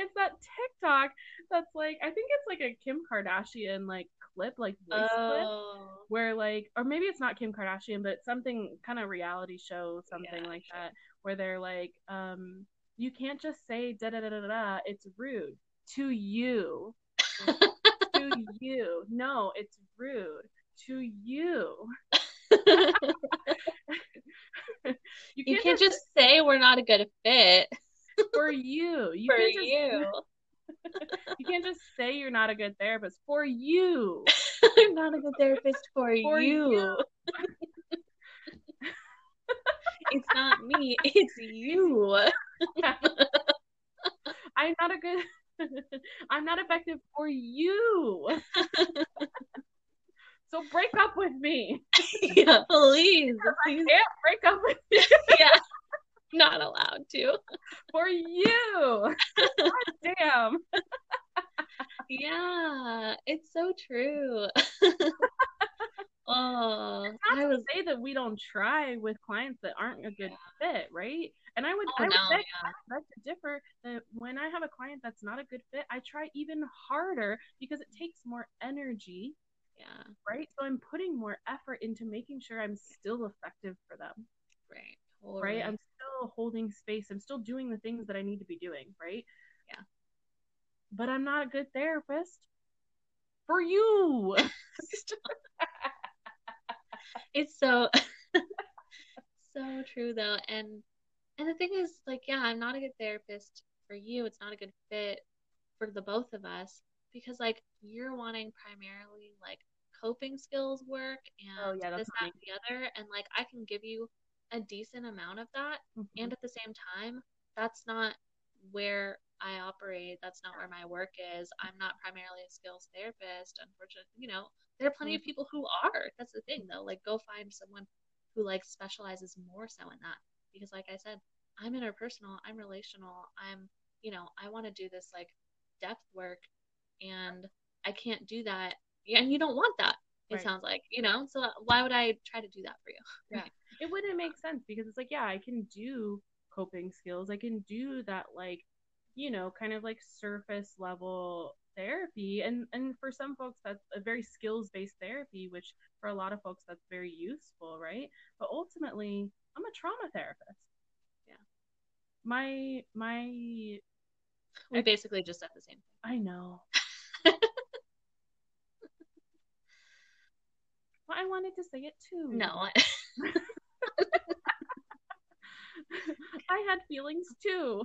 it's that TikTok that's like I think it's like a Kim Kardashian like clip, like voice clip, Oh, where like or maybe it's not Kim Kardashian, but something kind of reality show, something Yeah, like sure. that, where they're like, um, you can't just say da da da da da. It's rude to you. <laughs> to you. No, it's rude to you. <laughs> <laughs> you you can't, can't just, just say we're not a good fit for you. You <laughs> for can't just you. <laughs> you can't just say you're not a good therapist for you. <laughs> I'm not a good therapist for, For you. you. it's not me, it's you. I'm not a good I'm not effective for you. So break up with me. yeah, please, please. Can't break up with me Yeah, not allowed to. for you. <laughs> Damn. Yeah, it's so true. <laughs> oh, I would say that we don't try with clients that aren't a good fit, right? And I would, Oh I would no, beg, yeah, I would to differ that when I have a client that's not a good fit, I try even harder because it takes more energy, yeah, right? So I'm putting more effort into making sure I'm still effective for them, right, right? I'm still holding space. I'm still doing the things that I need to be doing, right? Yeah. But I'm not a good therapist for you. <laughs> It's so <laughs> so true though, and and the thing is, like, yeah, I'm not a good therapist for you. It's not a good fit for the both of us because like you're wanting primarily like coping skills work Oh, and yeah, this, that, and the other, and like I can give you a decent amount of that, Mhm. and at the same time, that's not where I operate. That's not where my work is. I'm not primarily a skills therapist. Unfortunately, you know, there are plenty of people who are. That's the thing, though. Like, go find someone who like specializes more so in that. Because, like I said, I'm interpersonal. I'm relational. I'm, you know, I want to do this like depth work, and I can't do that. And you don't want that. It Right. sounds like, you know. So why would I try to do that for you? <laughs> Yeah. It wouldn't make sense because it's like, yeah, I can do coping skills. I can do that like, you know, kind of like surface level therapy. And and for some folks that's a very skills based therapy, which for a lot of folks that's very useful, right? But ultimately, I'm a trauma therapist. Yeah. My my We basically just said the same thing. I know. <laughs> Well, I wanted to say it too. No, I- <laughs> I had feelings too.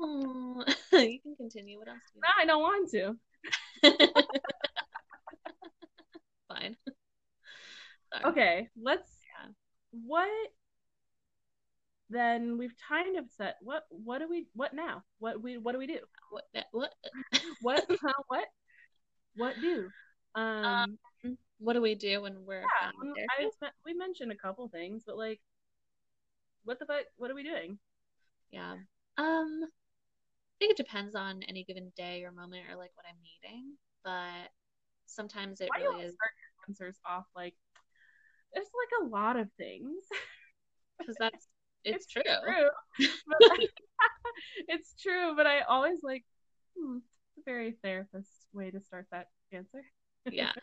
Oh, you can continue. What else do No, I don't want to. <laughs> Fine. Sorry. Okay, let's. Yeah. What? Then we've kind of set what. What do we? What now? What we? What do we do? What? What? What? huh, what? What do? Um. What do we do when we're yeah. I we mentioned a couple things, but like, what the fuck? What are we doing? Yeah. Um, I think it depends on any given day or moment or like what I'm needing, but sometimes it Why really is answers off like? There's like a lot of things. <laughs> because that's it's, true. true. But <laughs> <laughs> it's true, but I always like, hmm, it's very therapist way to start that answer. Yeah. <laughs>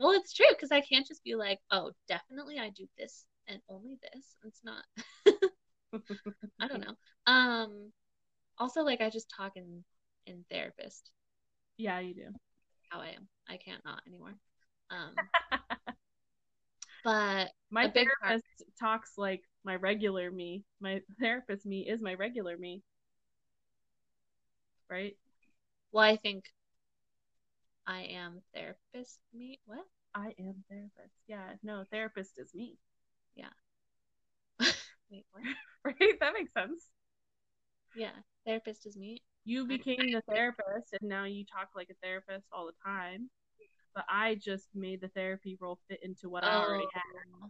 Well, it's true because I can't just be like, oh, definitely I do this and only this. It's not. <laughs> I don't know. Um, also like I just talk in in therapist Yeah, you do. how I am. I can't not anymore. Um, <laughs> but My big part- therapist talks like my regular me. My therapist me is my regular me. Right? Well, I think I am therapist. Me what? I am therapist. Yeah, no, therapist is me. Yeah. <laughs> Wait, what? <laughs> Right? That makes sense. Yeah, therapist is me. You became the therapist and now you talk like a therapist all the time. But I just made the therapy role fit into what I already oh. had. Oh,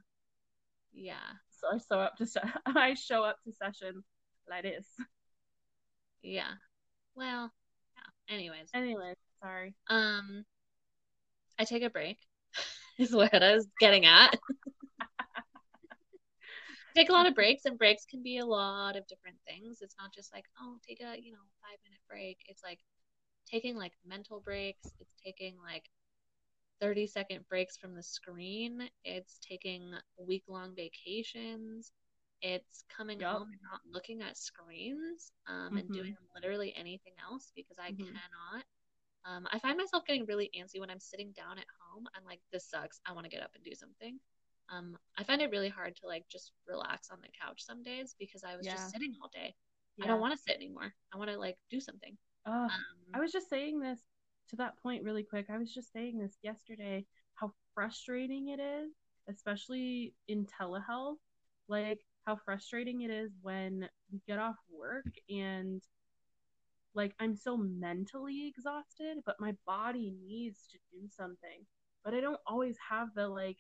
Yeah. So I show up to se- <laughs> I show up to sessions like this. Yeah. Well, yeah. Anyways, sorry. um, I take a break. <laughs> Is what I was getting at. <laughs> take a lot of breaks, and breaks can be a lot of different things. It's not just like, oh, take a you know five minute break. It's like taking like mental breaks. It's taking like 30 second breaks from the screen. It's taking week long vacations. It's coming Yup. home and not looking at screens um, and Mhm. doing literally anything else because I Mhm. cannot. Um, I find myself getting really antsy when I'm sitting down at home. I'm like, this sucks. I want to get up and do something. Um, I find it really hard to like just relax on the couch some days because I was Yeah. just sitting all day. I don't want to sit anymore. I want to like do something. Um, I was just saying this to that point really quick. I was just saying this yesterday how frustrating it is, especially in telehealth. Like how frustrating it is when we get off work and like I'm so mentally exhausted, but my body needs to do something. But I don't always have the like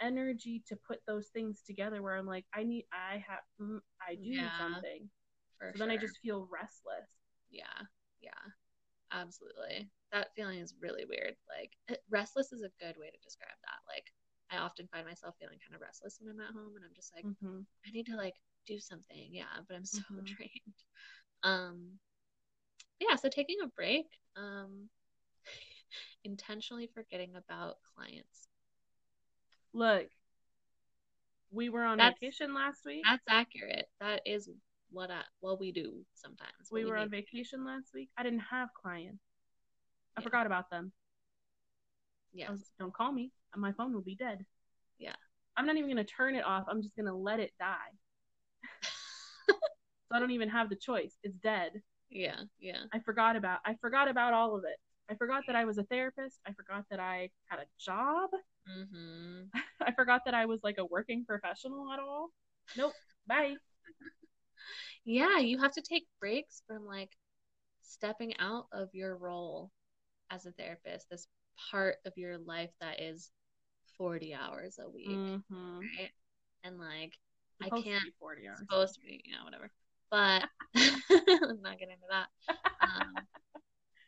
energy to put those things together where I'm like, I need, I have, mm, I do Yeah, something. So then I just feel restless. Yeah, yeah, absolutely. That feeling is really weird. Like, restless is a good way to describe that. Like, I often find myself feeling kind of restless when I'm at home, and I'm just like, hmm I need to like do something. Yeah, but I'm so <laughs> Mhm. drained. Um, yeah. So taking a break, um, <laughs> intentionally forgetting about clients. Look, we were on That's- vacation last week. That's accurate. That is what I, what we do sometimes. We what were on vacation last week. I didn't have clients. I Yeah. forgot about them. Yeah. Don't call me. My phone will be dead. Yeah. I'm not even gonna turn it off. I'm just gonna let it die. <laughs> so I don't even have the choice. It's dead. yeah. Yeah. I forgot about. I forgot about all of it. I forgot that I was a therapist. I forgot that I had a job. Mm-hmm. <laughs> I forgot that I was like a working professional at all. Nope. Bye. Yeah, you have to take breaks from like stepping out of your role as a therapist, this part of your life that is 40 hours a week, Mm-hmm. right? And like, I can't- be 40 hours. supposed to be, you know, whatever. But <laughs> let's not get into that. Um,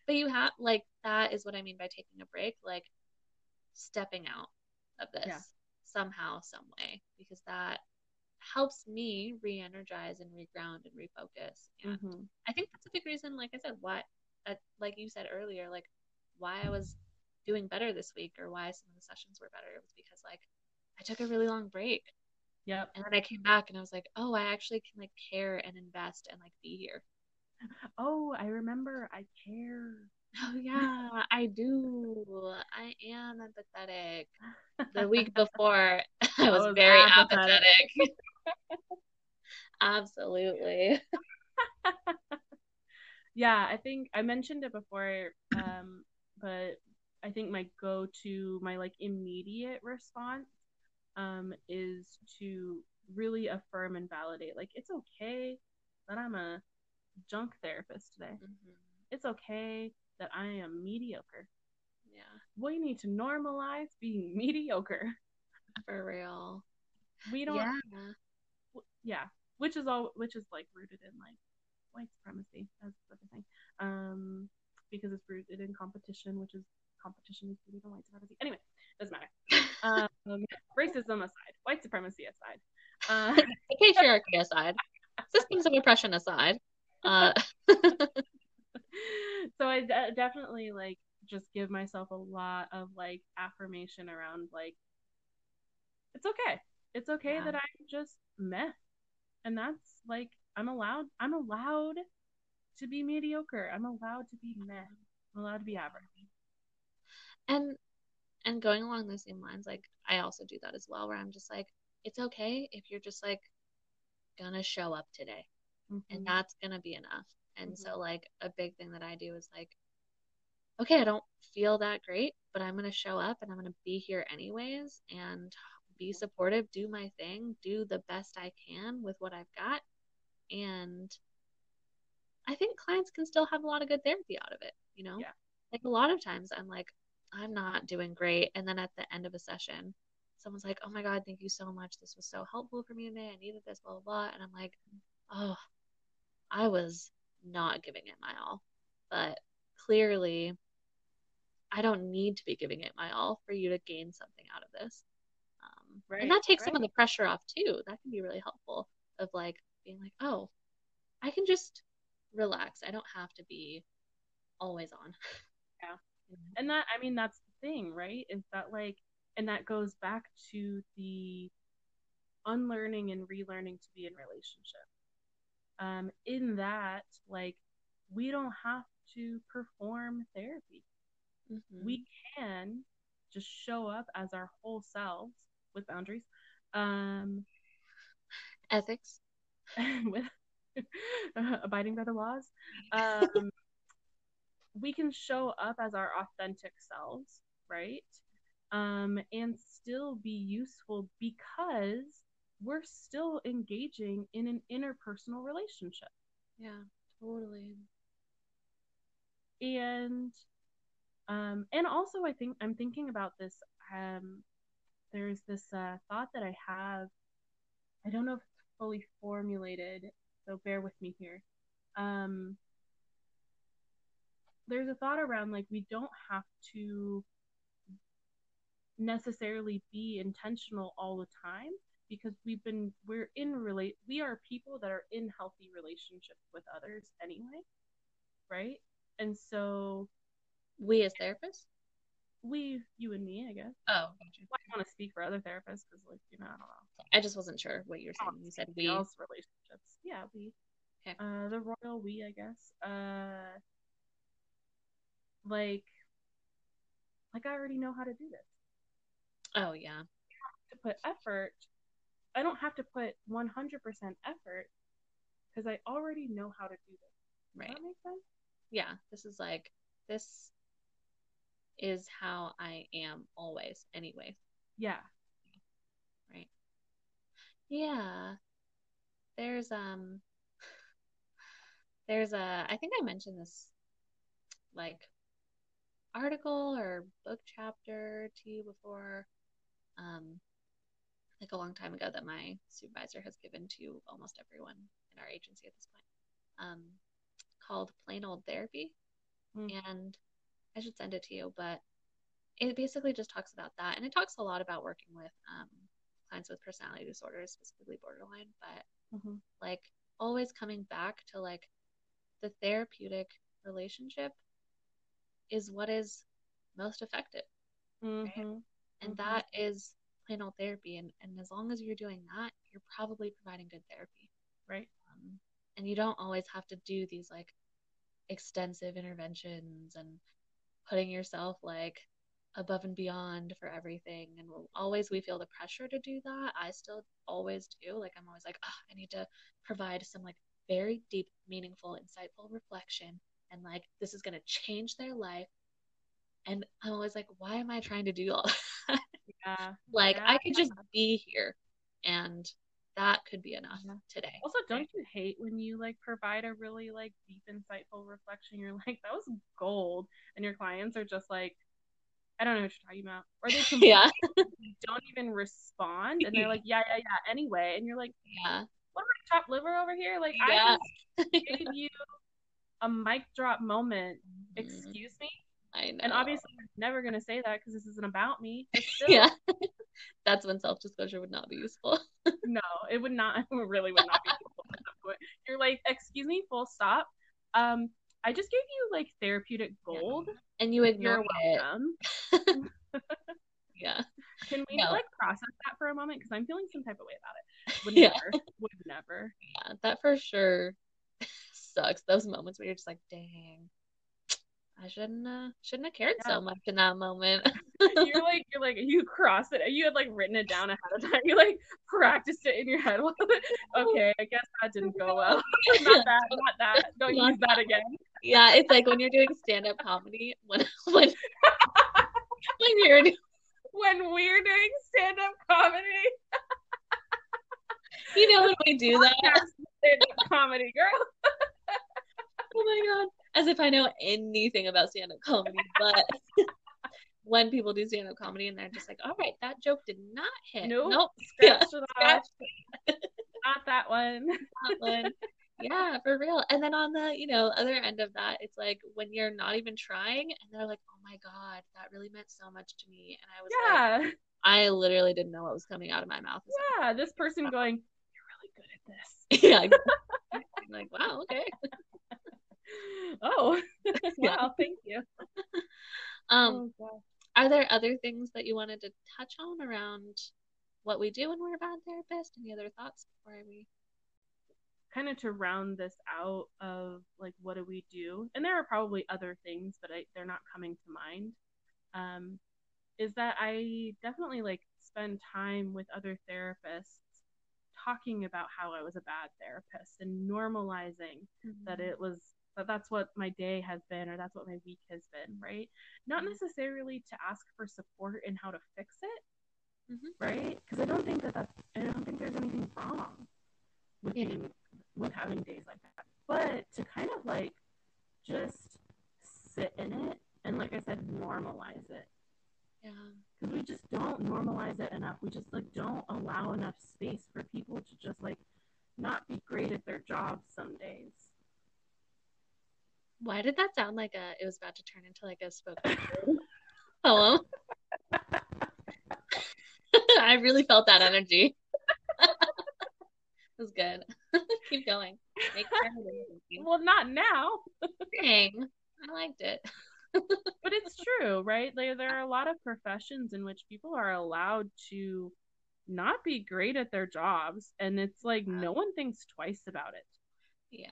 but you have, like, that is what I mean by taking a break, like stepping out of this Yeah. somehow, some way, because that helps me re energize and reground and refocus. And Mhm. I think that's a big reason, like I said, why, uh, like you said earlier, like why I was doing better this week or why some of the sessions were better It was because like I took a really long break Yep. and then I came back and I was like, oh, I actually can like care and invest and like be here. Oh, I remember. I care. <laughs> Oh yeah, I do. I am empathetic. The week <laughs> before, <laughs> I was, was very apathetic. apathetic. Absolutely. yeah, I think I mentioned it before, um, but I think my go-to, my like immediate response, um, is to really affirm and validate. Like, it's okay that I'm a junk therapist today. Mhm. It's okay that I am mediocre. Yeah, We need to normalize being <laughs> mediocre. for real. We don't Yeah. w- yeah, which is all which is like rooted in like white supremacy as sort of thing. Um, because it's rooted in competition, which is competition is rooted in white supremacy. Anyway, doesn't matter. Um, <laughs> racism aside, white supremacy aside. Uh, <laughs> patriarchy aside, systems of oppression aside. Uh, <laughs> so I de- definitely like just give myself a lot of like affirmation around like it's okay. It's okay Yeah. that I'm just meh. And that's like I'm allowed I'm allowed to be mediocre. I'm allowed to be meh. I'm allowed to be average. And and going along those same lines, like I also do that as well, where I'm just like, it's okay if you're just like gonna show up today. Mhm. and that's gonna be enough. And Mhm. so like a big thing that I do is like, okay, I don't feel that great, but I'm gonna show up and I'm gonna be here anyways and be supportive, do my thing, do the best I can with what I've got. And I think clients can still have a lot of good therapy out of it, you know? Yeah. Like a lot of times I'm like, I'm not doing great. And then at the end of a session, someone's like, Oh my God, thank you so much. This was so helpful for me today. I needed this, blah, blah, blah. And I'm like, Oh, I was not giving it my all. But clearly, I don't need to be giving it my all for you to gain something out of this. Um, Right, and that takes some of the pressure off too. That can be really helpful of like being like, oh, I can just relax. I don't have to be always on. Yeah. Know? And that I mean that's the thing, right? Is that like and that goes back to the unlearning and relearning to be in relationship. Um, in that, like, we don't have to perform therapy. Mhm. We can just show up as our whole selves with boundaries, um, ethics. <laughs> with <laughs> abiding by the laws. Um, we can show up as our authentic selves, right? Um, and still be useful because we're still engaging in an interpersonal relationship. Yeah, totally. and um and also i think i'm thinking about this um there's this uh, thought that i have i don't know if it's fully formulated so bear with me here um there's a thought around like we don't have to necessarily be intentional all the time because we've been we're in relate we are people that are in healthy relationships with others anyway right and so We as therapists? we you and me i guess Oh, well, i want to speak for other therapists because like you know i don't know I just wasn't sure what you were saying. You said we. relationships yeah we Okay. uh the royal we i guess uh like like i already know how to do this Oh, yeah. to put effort i don't have to put 100% effort because i already know how to do this does Right. that make sense Yeah. This is like, this is how I am always, anyways. yeah Right. Yeah. There's, um, <laughs> there's a, I think I mentioned this, like, article or book chapter to you before, um, like a long time ago that my supervisor has given to almost everyone in our agency at this point, um, called Plain Old Therapy. Mm. And I should send it to you, but it basically just talks about that. And it talks a lot about working with um, clients with personality disorders, specifically borderline, but Mhm. like always coming back to like the therapeutic relationship is what is most effective. Mhm. And Mhm. that is plain old therapy. And, and as long as you're doing that, you're probably providing good therapy. Right. Um, and you don't always have to do these like extensive interventions and putting yourself like above and beyond for everything. And we'll, always we feel the pressure to do that. I still always do. Like I'm always like, oh, I need to provide some like very deep, meaningful, insightful reflection. And like this is gonna change their life. And I'm always like, why am I trying to do all <laughs> that? Yeah. like Yeah. I could just be here and that could be enough Yeah. today. Also, don't you hate when you like provide a really like deep, insightful reflection? You're like, that was gold, and your clients are just like, I don't know what you're talking about, or they <laughs> completely Yeah. don't even respond, and they're like, <laughs> yeah, yeah, yeah. Anyway, and you're like, Yeah. what am I liver over here? Like, Yeah. I just gave you a mic drop moment. Mhm. Excuse me. I know. And obviously, I'm never gonna say that because this isn't about me. <laughs> Still, yeah. <laughs> That's when self disclosure would not be useful. <laughs> no, it would not. It really would not be. useful at that point. You're like, excuse me, full stop. Um, I just gave you like therapeutic gold. And you You're ignore it. welcome. Yeah. Can we No. like process that for a moment? Because I'm feeling some type of way about it. Would Yeah. never. Would never. Yeah. That for sure sucks. Those moments where you're just like, dang. I shouldn't uh, shouldn't have cared Yeah. so much in that moment. <laughs> You're like you're like you cross it. You had like written it down ahead of time. You like practiced it in your head. <laughs> okay, I guess that didn't go well. <laughs> not that. Not that. Don't Not use that again. yeah, it's like when you're doing stand up comedy when when when you're When we're doing stand up comedy, you know when we do that. stand up comedy, girl. Oh my god. As if I know anything about stand up comedy, but <laughs> when people do stand up comedy and they're just like, all right, that joke did not hit. Nope. Nope. Scratch it off. <laughs> Scratch Not that one. <laughs> that one. Yeah, for real. And then on the, you know, other end of that, it's like when you're not even trying and they're like, oh my God, that really meant so much to me. And I was like, Yeah. I literally didn't know what was coming out of my mouth. Yeah. This person going, you're really good at this. yeah. I'm like, wow, okay. Oh, <laughs> Yeah. wow. Thank you. <laughs> Um, oh, are there other things that you wanted to touch on around what we do when we're a bad therapist? Any other thoughts before we? kind of to round this out of like what do we do and there are probably other things but I, they're not coming to mind um, is that i definitely like spend time with other therapists talking about how i was a bad therapist and normalizing that it was that that's what my day has been or that's what my week has been right not Mhm. necessarily to ask for support in how to fix it Mhm. right because i don't think that that's i don't think there's anything wrong with Yeah. being with having days like that but to kind of like just sit in it and, like I said, normalize it. Yeah. Because we just don't normalize it enough. We just like don't allow enough space for people to just like not be great at their jobs some days. Why did that sound like a? It was about to turn into like a spoken <laughs> poem. <laughs> I really felt that energy. <laughs> it was good. Keep going. Make sure I'm thinking. Well, not now, Dang, I liked it. but it's true, right? Like, there are a lot of professions in which people are allowed to not be great at their jobs, and it's like no one thinks twice about it. Yeah.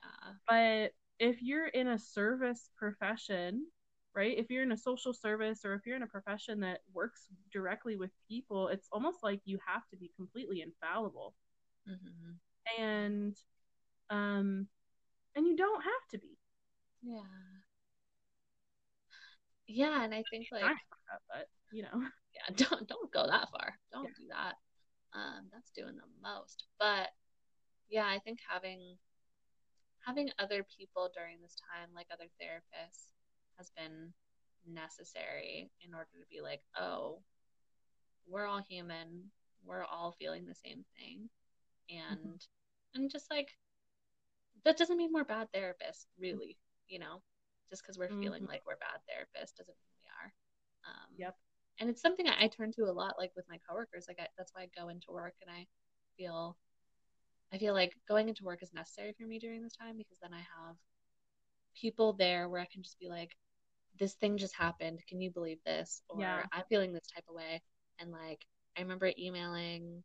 But if you're in a service profession, right? If you're in a social service or if you're in a profession that works directly with people, it's almost like you have to be completely infallible. hmm And um and you don't have to be. Yeah. Yeah, and I think like but you know. <laughs> yeah, don't don't go that far. Don't Yeah. do that. Um, that's doing the most. But yeah, I think having having other people during this time, like other therapists, has been necessary in order to be like, oh, we're all human. We're all feeling the same thing. And and just like that doesn't mean we're bad therapists, really, you know. Just because we're feeling Mhm. like we're bad therapists doesn't mean we are. Um, Yep. and it's something I, I turn to a lot like with my coworkers like I, that's why i go into work and i feel i feel like going into work is necessary for me during this time because then i have people there where i can just be like this thing just happened can you believe this or Yeah. i'm feeling this type of way and like i remember emailing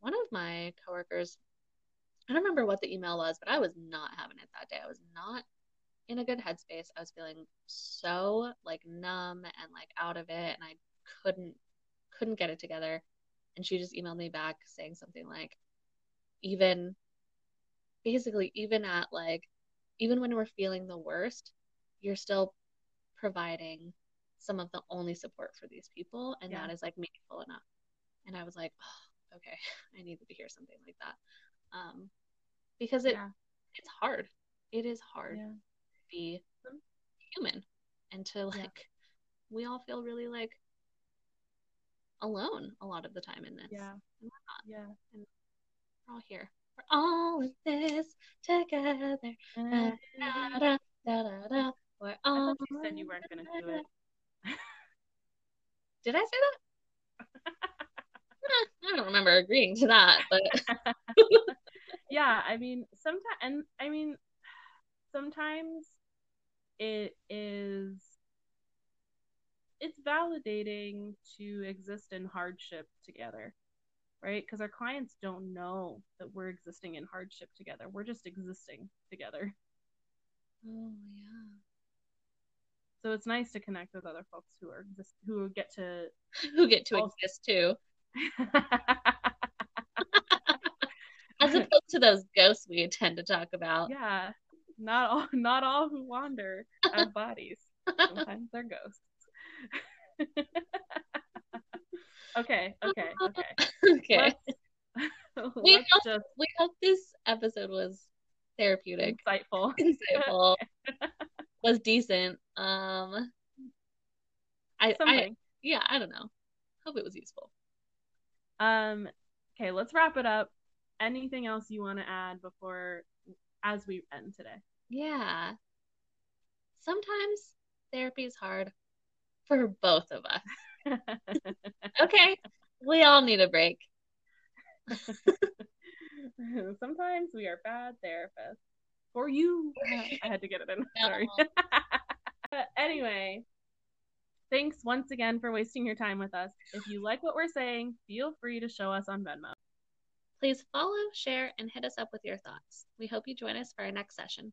one of my coworkers i don't remember what the email was but i was not having it that day i was not in a good headspace. I was feeling so like numb and like out of it and I couldn't couldn't get it together. And she just emailed me back saying something like even basically even at like even when we're feeling the worst, you're still providing some of the only support for these people and Yeah. that is like meaningful enough. And I was like, oh, okay, <laughs> I needed to hear something like that. Um because it yeah. it's hard. It is hard Yeah. to be human and to like we all feel really like alone a lot of the time in this. Yeah. Yeah. And we're not. Yeah. We're all here. We're all in this together. Da, da, da. We're I all thought you said you weren't gonna do it. <laughs> Did I say that? <laughs> I don't remember agreeing to that, but <laughs> yeah, I mean, sometimes, and I mean, sometimes it is, it's validating to exist in hardship together, right? Because our clients don't know that we're existing in hardship together. We're just existing together. oh yeah. So it's nice to connect with other folks who are exist, who get to. <laughs> Who get to Also- exist too. <laughs> As opposed to those ghosts we tend to talk about. yeah, not all, <laughs> not all who wander have bodies. Sometimes they're ghosts. Okay, okay, okay. <laughs> okay. Let's, <laughs> We let's hope, just we hope this episode was therapeutic, insightful. <laughs> insightful, was decent. Um, I, I, yeah, I don't know. Hope it was useful. Um. Okay, let's wrap it up. Anything else you want to add before, as we end today? Yeah. Sometimes therapy is hard for both of us. <laughs> Okay, we all need a break. <laughs> Sometimes we are bad therapists. For you, I had to get it in. <laughs> Sorry. But anyway, thanks once again for wasting your time with us. If you like what we're saying, feel free to show us on Venmo. Please follow, share, and hit us up with your thoughts. We hope you join us for our next session.